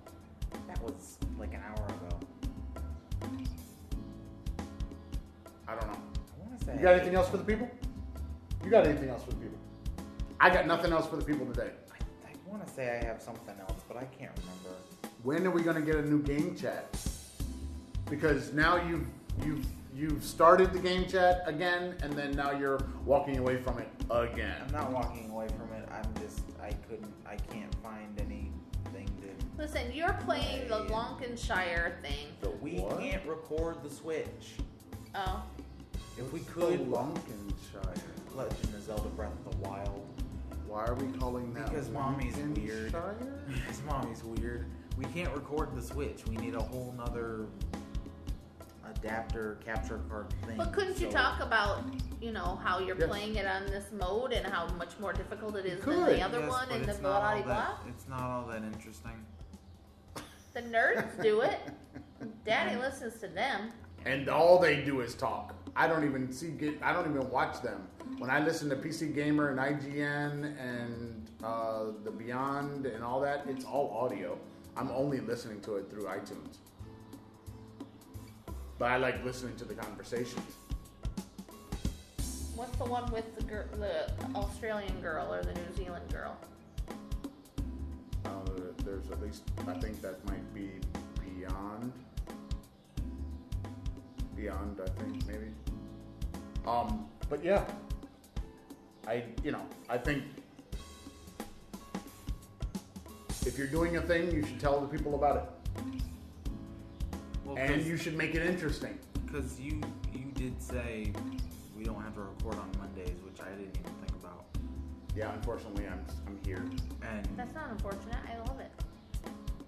That was like an hour ago. I don't know. I want to say. You got anything else for the people? You got anything else for the people? I got nothing else for the people today. I, I want to say I have something else, but I can't remember. When are we gonna get a new game chat? Because now you've you've you've started the game chat again, and then now you're walking away from it again. I'm not walking away from it. I'm just. I couldn't. I can't find anything to. Listen, you're playing the Lancashire thing. The We what? can't record the Switch. Oh, If we could, the Lancashire. Legend of Zelda Breath of the Wild. Why are we calling that? Because mommy's weird. Lancashire? His mommy's weird. We can't record the Switch. We need a whole nother adapter capture card thing. but couldn't you So- talk about, you know, how you're Yes. playing it on this mode and how much more difficult it is than the other Yes, one and the it's blah not all blah blah? that- It's not all that interesting. The nerds do it. Daddy listens to them. And all they do is talk. I don't even see get. I don't even watch them. When I listen to PC Gamer and IGN and uh, the Beyond and all that, it's all audio. I'm only listening to it through iTunes. But I like listening to the conversations. What's the one with the the Australian girl or the New Zealand girl? Uh, there's at least I think that might be beyond. Beyond, I think maybe. Um, but yeah, I you know I think if you're doing a thing, you should tell the people about it, Well, and you should make it interesting. because you you did say we don't have to record on Mondays, which I didn't even think about. Yeah, unfortunately, I'm I'm here. And That's not unfortunate. I love it.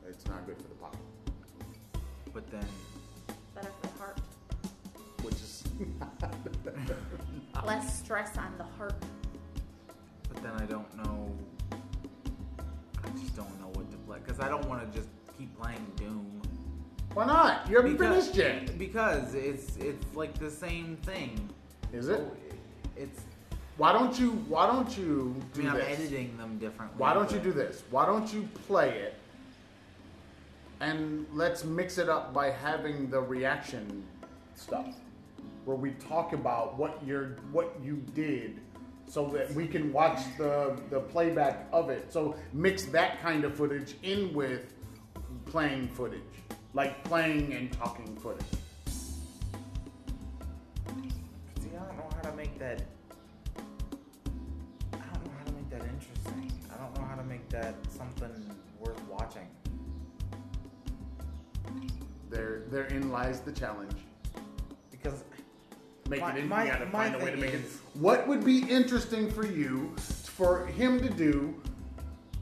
It's not good for the pocket, but then Better for the heart. which is Less stress on the heart. but then I don't know. I just don't know what to play because I don't want to just keep playing Doom. why not? You haven't Because- finished yet, Because it's it's like the same thing. is it? So it's. Why don't you? Why don't you I do mean, I'm editing them differently. Why don't you do this? Why don't you play it and let's mix it up by having the reaction stuff where we talk about what you're what you did so that we can watch the the playback of it. So mix that kind of footage in with playing footage. Like playing and talking footage. See, I don't know how to make that. I don't know how to make that interesting. I don't know how to make that something worth watching. There therein lies the challenge. Because make My- it in, my- you gotta find a way to thing make it. is- What would be interesting for you, for him to do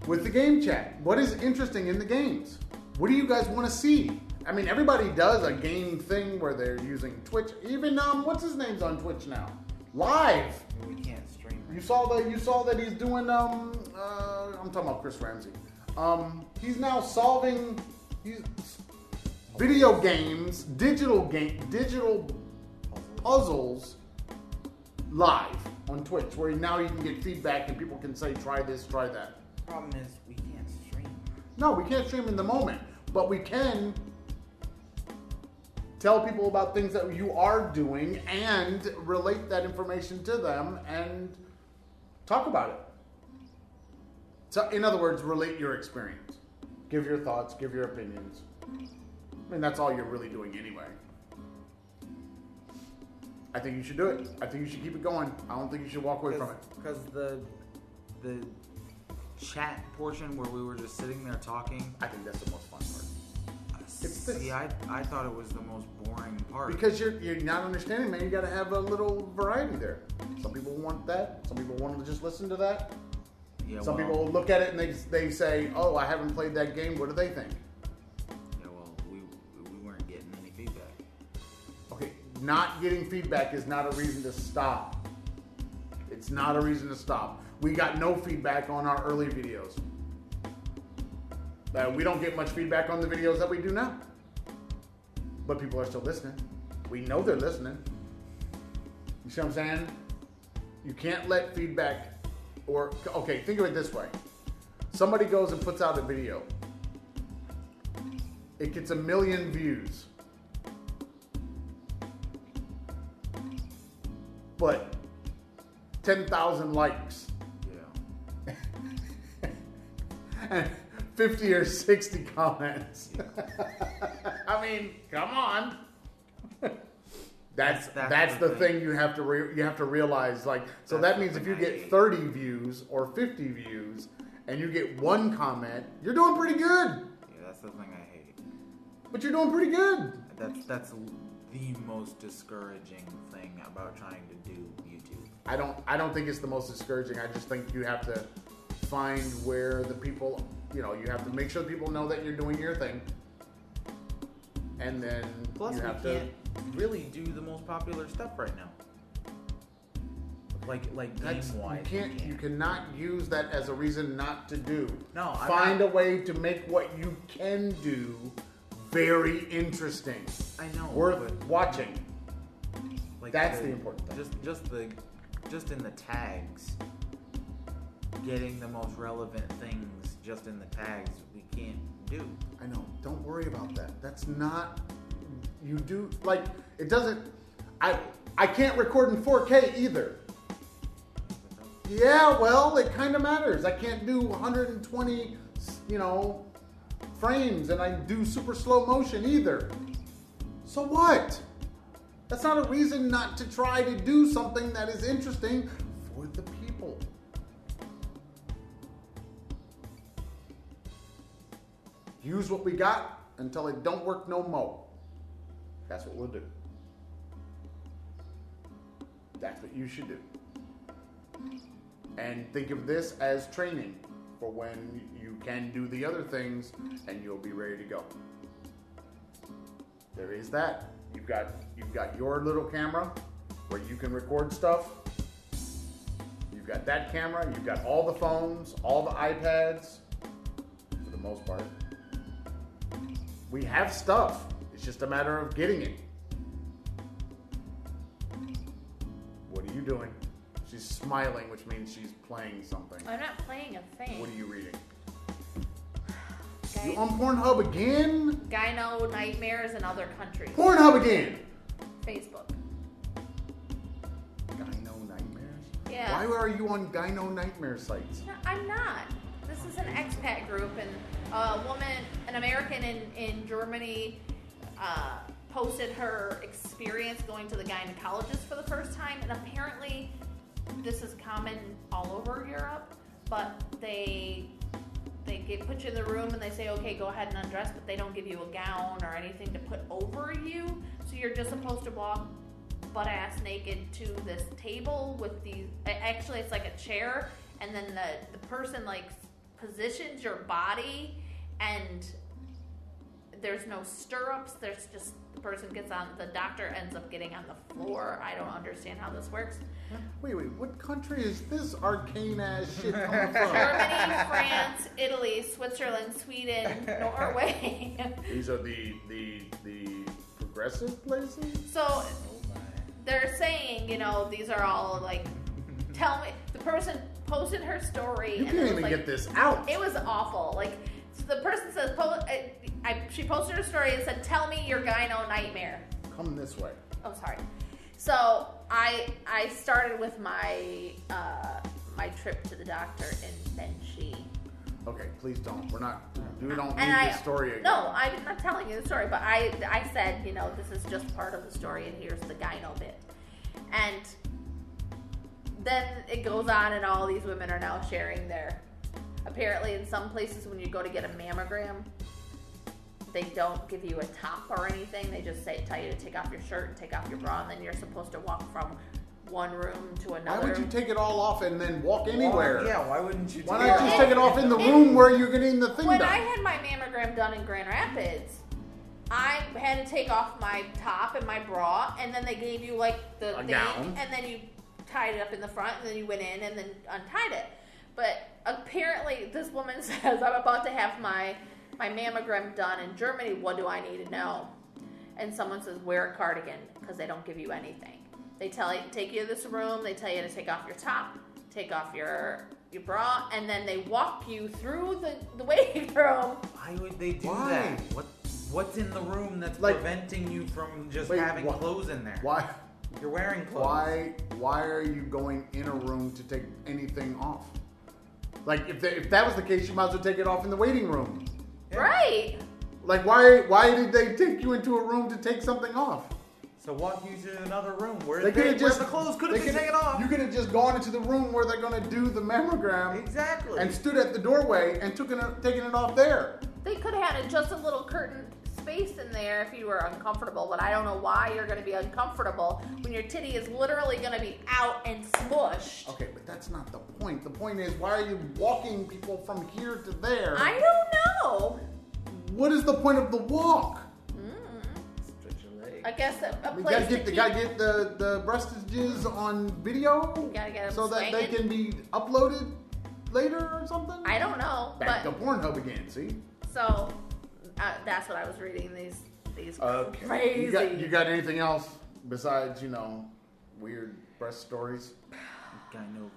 with the game chat? What is interesting in the games? What do you guys want to see? I mean, everybody does a game thing where they're using Twitch. Even um, what's his name's on Twitch now? Live. we can't stream. You saw that. You saw that he's doing. Um, uh, I'm talking about Chris Ramsay. Um, he's now solving. He's video games, digital game, digital puzzles live on Twitch, where now you can get feedback and people can say, "Try this, try that." Problem is, we can't stream. No, we can't stream in the moment, but we can tell people about things that you are doing and relate that information to them and talk about it. So, in other words, relate your experience. Give your thoughts, give your opinions. I mean, that's all you're really doing anyway. I think you should do it. I think you should keep it going. I don't think you should walk away from it. Because the the chat portion where we were just sitting there talking. I think that's the most fun part. Uh, this. See, I, I thought it was the most boring part. Because you're you're not understanding, man. You got to have a little variety there. Some people want that. Some people want to just listen to that. yeah, Some well, people look at it and they they say, "Oh, I haven't played that game. What do they think?" Not getting feedback is not a reason to stop. It's not a reason to stop. We got no feedback on our early videos. Uh, we don't get much feedback on the videos that we do now. But people are still listening. We know they're listening. You see what I'm saying? You can't let feedback or okay, think of it this way. Somebody goes and puts out a video. It gets a million views. But 10,000 likes Yeah. and 50 or 60 comments. I mean, come on. That's that's, That's the the thing. thing. you have to re- you have to realize like so That's that means if you get 30 views or 50 views and you get one comment, you're doing pretty good. Yeah, that's the thing I hate. But you're doing pretty good. That's that's the most discouraging thing about trying to do YouTube. I don't I don't think it's the most discouraging. I just think you have to find where the people, you know, you have to make sure people know that you're doing your thing. And then Plus, you we have to can't really do the most popular stuff right now. Like like That's, game you can't. You cannot use that as a reason not to do. No, I'm find not- a way to make what you can do very interesting, I know. worth watching. like that's the important thing. Just just the just in the tags, getting the most relevant things just in the tags. We can't do. I know. Don't worry about that. That's not. You do like it doesn't. I I can't record in 4K either. Yeah, well, it kind of matters. I can't do 120, you know, frames, and I do super slow motion either. So what? That's not a reason not to try to do something that is interesting for the people. Use what we got until it don't work no more. That's what we'll do. That's what you should do. And think of this as training for when you can do the other things and you'll be ready to go. There is that. You've got you've got your little camera where you can record stuff. You've got that camera, you've got all the phones, all the iPads for the most part. We have stuff. It's just a matter of getting it. What are you doing? She's smiling, which means she's playing something. I'm not playing a thing. What are you reading? Guy- You on Pornhub again? Gyno nightmares in other countries. Pornhub again! Facebook. Gyno Nightmares? Yeah. Why are you on Gyno Nightmare sites? No, I'm not. This is an expat group, and a woman, an American in, in Germany, uh, posted her experience going to the gynecologist for the first time, and apparently this is common all over Europe, but they they get put you in the room and they say, okay, go ahead and undress, but they don't give you a gown or anything to put over you, so you're just supposed to walk butt ass naked to this table with these. Actually, it's like a chair, and then the the person like positions your body, and there's no stirrups. There's just the person gets on. The doctor ends up getting on the floor. I don't understand how this works. Wait, wait, what country is this arcane ass shit coming from? Germany, France, Italy, Switzerland, Sweden, Norway. These are the the the progressive places? so they're saying, you know, these are all like, tell me. The person posted her story, You and can't even like, get this out. It was awful. Like so the person says, po- I, she posted her story and said, "Tell me your gyno nightmare." Come this way. Oh, sorry. So I I started with my uh, my trip to the doctor, and then she. Okay, please don't. We're not. We don't need And I this story again. no, I'm not telling you the story, but I I said you know this is just part of the story, and here's the gyno bit, and then it goes on, and all these women are now sharing their. Apparently, in some places, when you go to get a mammogram, they don't give you a top or anything. They just say tell you to take off your shirt and take off your bra, and then you're supposed to walk from one room to another. Why another. would you take it all off and then walk anywhere? Why, yeah, why wouldn't you? Why not just take it off in the It- room where you're getting the thing when done? I had my mammogram done in Grand Rapids, I had to take off my top and my bra, and then they gave you like the A thing, gown. and then you tied it up in the front, and then you went in and then untied it. But apparently, this woman says, "I'm about to have my my mammogram done in Germany. What do I need to know?" And someone says, "Wear a cardigan because they don't give you anything. They tell you take you to this room. They tell you to take off your top, take off your your bra, and then they walk you through the, the waiting room. Why would they do Why? that? What What's in the room that's Like- preventing you from just Wait, having wha- clothes in there? Why? You're wearing clothes. Why? Why are you going in a room to take anything off? Like, if, the, if that was the case, you might as well take it off in the waiting room. Yeah. Right. Like, why? Why did they take you into a room to take something off? So walk you to another room where They they, could where have just the clothes could have been taken off. You could have just gone into the room where they're going to do the mammogram exactly. and stood at the doorway and took it, taken it off there. They could have had a, just a little curtain space in there if you were uncomfortable, but I don't know why you're going to be uncomfortable when your titty is literally going to be out and smushed. Okay, but that's not the point. The point is, why are you walking people from here to there? I don't know. What is the point of the walk? Leg. I guess a, a We gotta get the gotta get the the breastages on video, gotta get 'em so that they can be uploaded later or something. I don't know, Back but to Pornhub again. See, so uh, that's what I was reading. These these Okay. crazy. you got you got anything else besides you know weird breast stories? Gyno-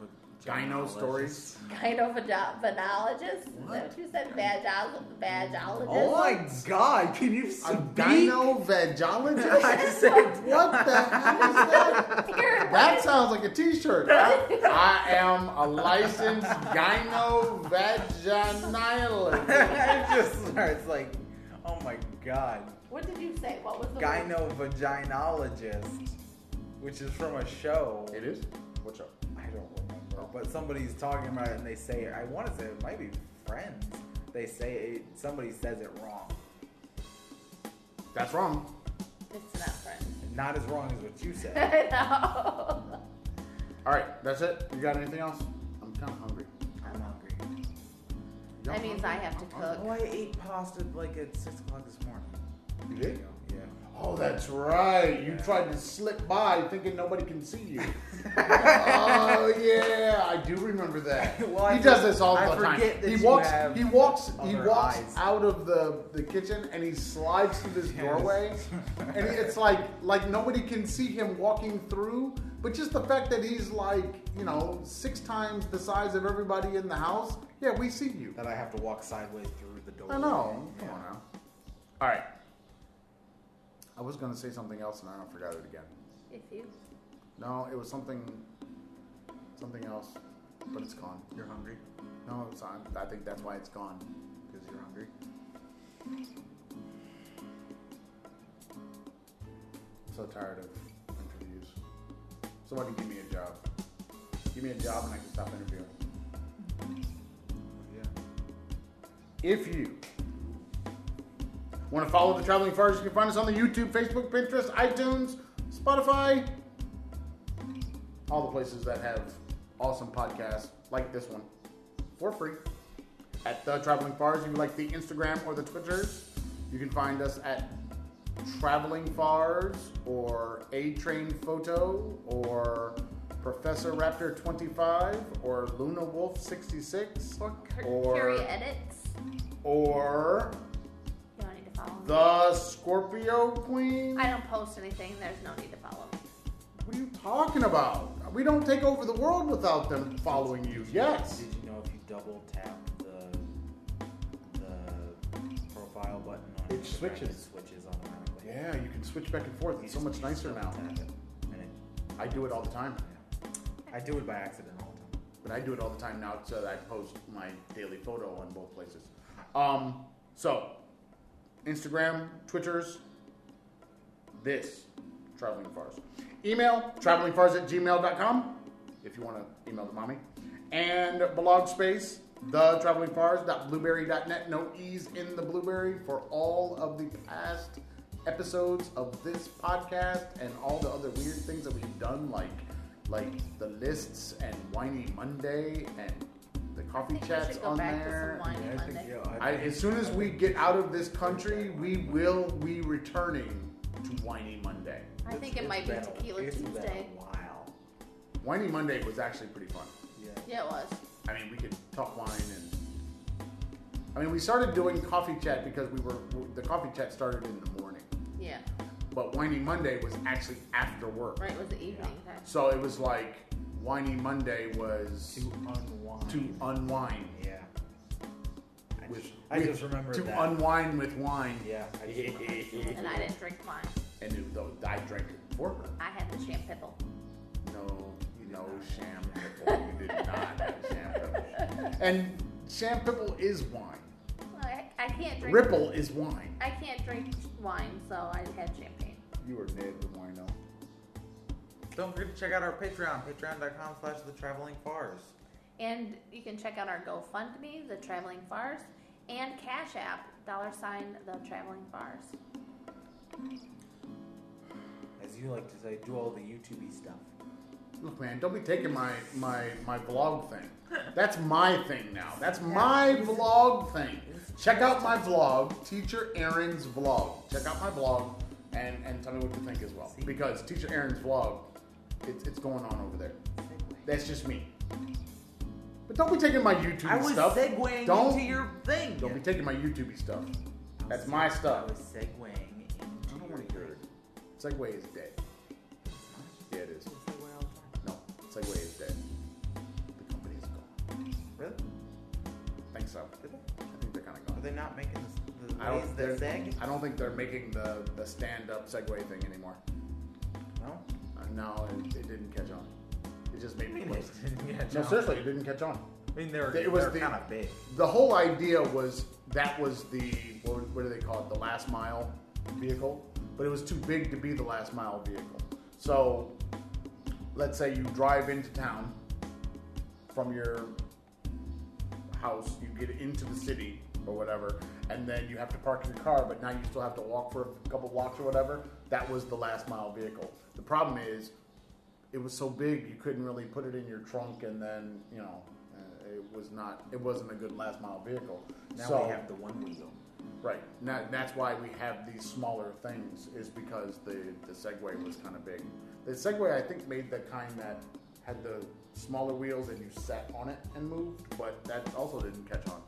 Gyno stories. Gyno-vaginologist? Is that what you said? Vagol- Vagiologist? Oh my god, can you A speak? gyno-vagiologist? I said, what the heck is that? Here, That sounds like a t-shirt. I, I am a licensed gyno-vaginologist. it just starts like, oh my god. What did you say? What was the word? Gyno-vaginologist, which is from a show. It is? What's up? I don't remember, but somebody's talking about it and they say it. I want to say it might be Friends. They say it, somebody says it wrong. That's wrong. It's not friends. Not as wrong as what you said. I know. All right, that's it. You got anything else? I'm kind of hungry. Y'all That means I have to cook. Oh, I ate pasta like at six o'clock this morning. You did? Yeah. Oh, that's right. You Yeah. tried to slip by thinking nobody can see you. oh yeah, I do remember that. Well, I he does this all I the time. forget that he you walks. have He walks. He other walks eyes. out of the, the kitchen and he slides through this doorway, and it's like like nobody can see him walking through. But just the fact that he's like you know six times the size of everybody in the house. Yeah, we see you. That I have to walk sideways through the door. I know. Come Yeah. on now. All right. I was gonna say something else and I don't forgot it again. If you. No, it was something, something else, but it's gone. You're hungry No, it's on. I think that's why it's gone. because you're hungry. I'm so tired of interviews. Somebody give me a job. Give me a job and I can stop interviewing. If you want to follow the Traveling Fars, you can find us on the YouTube, Facebook, Pinterest, iTunes, Spotify, all the places that have awesome podcasts like this one for free. At the Traveling Fars, if you like the Instagram or the Twitters, you can find us at Traveling Fars or A Train Photo or Professor Raptor 25 or Luna Wolf 66 Or, Or- Curia Edits. Or You don't need to follow me. the Scorpio Queen. I don't post anything. There's no need to follow me. What are you talking about? We don't take over the world without them following you. Yes. Did you know if you double tap the the profile button on It Instagram, switches. It switches automatically. Yeah, you can switch back and forth. You It's so just- much you just nicer double now. tap it, and it, I do it all the time. yeah. I do it by accident all the time. But I do it all the time now so that I post my daily photo on both places. Um, so, Instagram, Twitters, this, Traveling Fars. Email, travelingfars at gmail.com if you want to email the mommy. And blog space, the travelingfars.blueberry.net. No E's in the blueberry for all of the past episodes of this podcast and all the other weird things that we've done, like like the lists and Whiny Monday and the coffee I think we chats on there. to some Whiny Yeah, I think, yeah, I, as soon as we get out of this country, we will be returning to Whiny Monday. I think it might be Tequila it's Tuesday. a while. Whiny Monday was actually pretty fun. Yeah. Yeah, it was. I mean, we could talk wine and. I mean, we started doing coffee chat because we were the coffee chat started in the morning, Yeah. But Whiny Monday was actually after work. Right, it was the evening time. So it was like Whiny Monday was To unwind. to unwind yeah. I with. just, I with- just remember to that. unwind with wine. yeah. I And I didn't drink wine. And it, though I drank it for her. I had the champipple. No, no sham pipple. You did not have sham pipple. And sham pipple is wine. Well, I, I can't drink. Ripple is wine. I can't drink wine, so I had champagne. You were Ned the wino. Don't forget to check out our Patreon, patreon.com slash the traveling fars. And you can check out our GoFundMe, The Traveling Fars, and Cash App, dollar sign The Traveling Fars. As you like to say, do all the YouTube stuff. Look, man, don't be taking my my my vlog thing. That's my thing now. That's my vlog thing. Check out my vlog, Teacher Aaron's vlog. Check out my vlog and and tell me what you think as well. Because Teacher Aaron's vlog, it's it's going on over there. That's just me. But don't be taking my YouTube I was stuff. segueing don't, into your thing. Don't be taking my YouTube stuff. That's my I stuff. was segueing I don't your want to hear it. Segway is dead. Yeah, it is. Segue all the time. No, Segway is dead. The Really? I think so. Did they? I think they're kind of gone. Are they not making the, the I don't, that sag? I don't think they're making the, the stand up Segway thing anymore. No. Uh, no, it, it didn't catch on. It just made me it No, on? seriously, it didn't catch on. I mean, they're It was the- kind of big. The whole idea was that was the what, what do they call it? The last mile vehicle, but it was too big to be the last mile vehicle. So, let's say you drive into town from your house, you get into the city or whatever, and then you have to park your car, but now you still have to walk for a couple blocks or whatever. That was the last mile vehicle. The problem is, it was so big you couldn't really put it in your trunk, and then you know, uh, it was not, it wasn't a good last mile vehicle. Now so, we have the one wheel. Right. Now, that's why we have these smaller things, is because the, the Segway was kind of big. The Segway, I think, made the kind that had the smaller wheels and you sat on it and moved, but that also didn't catch on.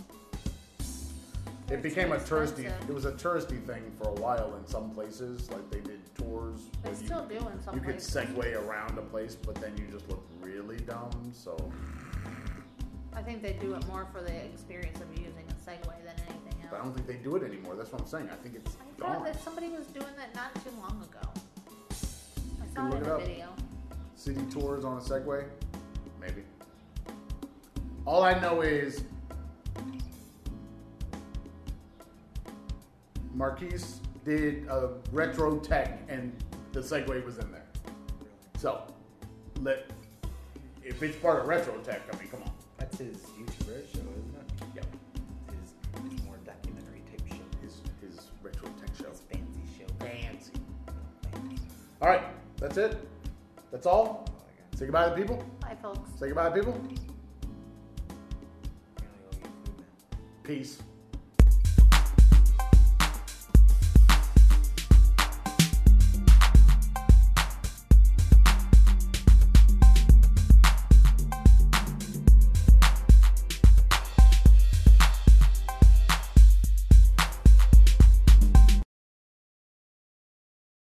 It became a touristy. expensive. It was a touristy thing for a while in some places. Like they did tours. They where you- still do in some places. You could segue around a place, but then you just look really dumb. So I think they do it more for the experience of using a Segway than anything else. but I don't think they do it anymore. That's what I'm saying. I think it's I thought gone. that somebody was doing that not too long ago. I saw it in it a video. City tours on a Segway? Maybe. All I know is Marques did a retro tech and the Segway was in there. So, let if it's part of retro tech, I mean, come on. That's his YouTube Red show, isn't it? Yep. His, his more documentary type show. His his retro tech show. His fancy show. Fancy. Fancy. All right, that's it. That's all. All I got. Say goodbye to the people. Bye, folks. Say goodbye to people. I'm gonna go get food now. Peace.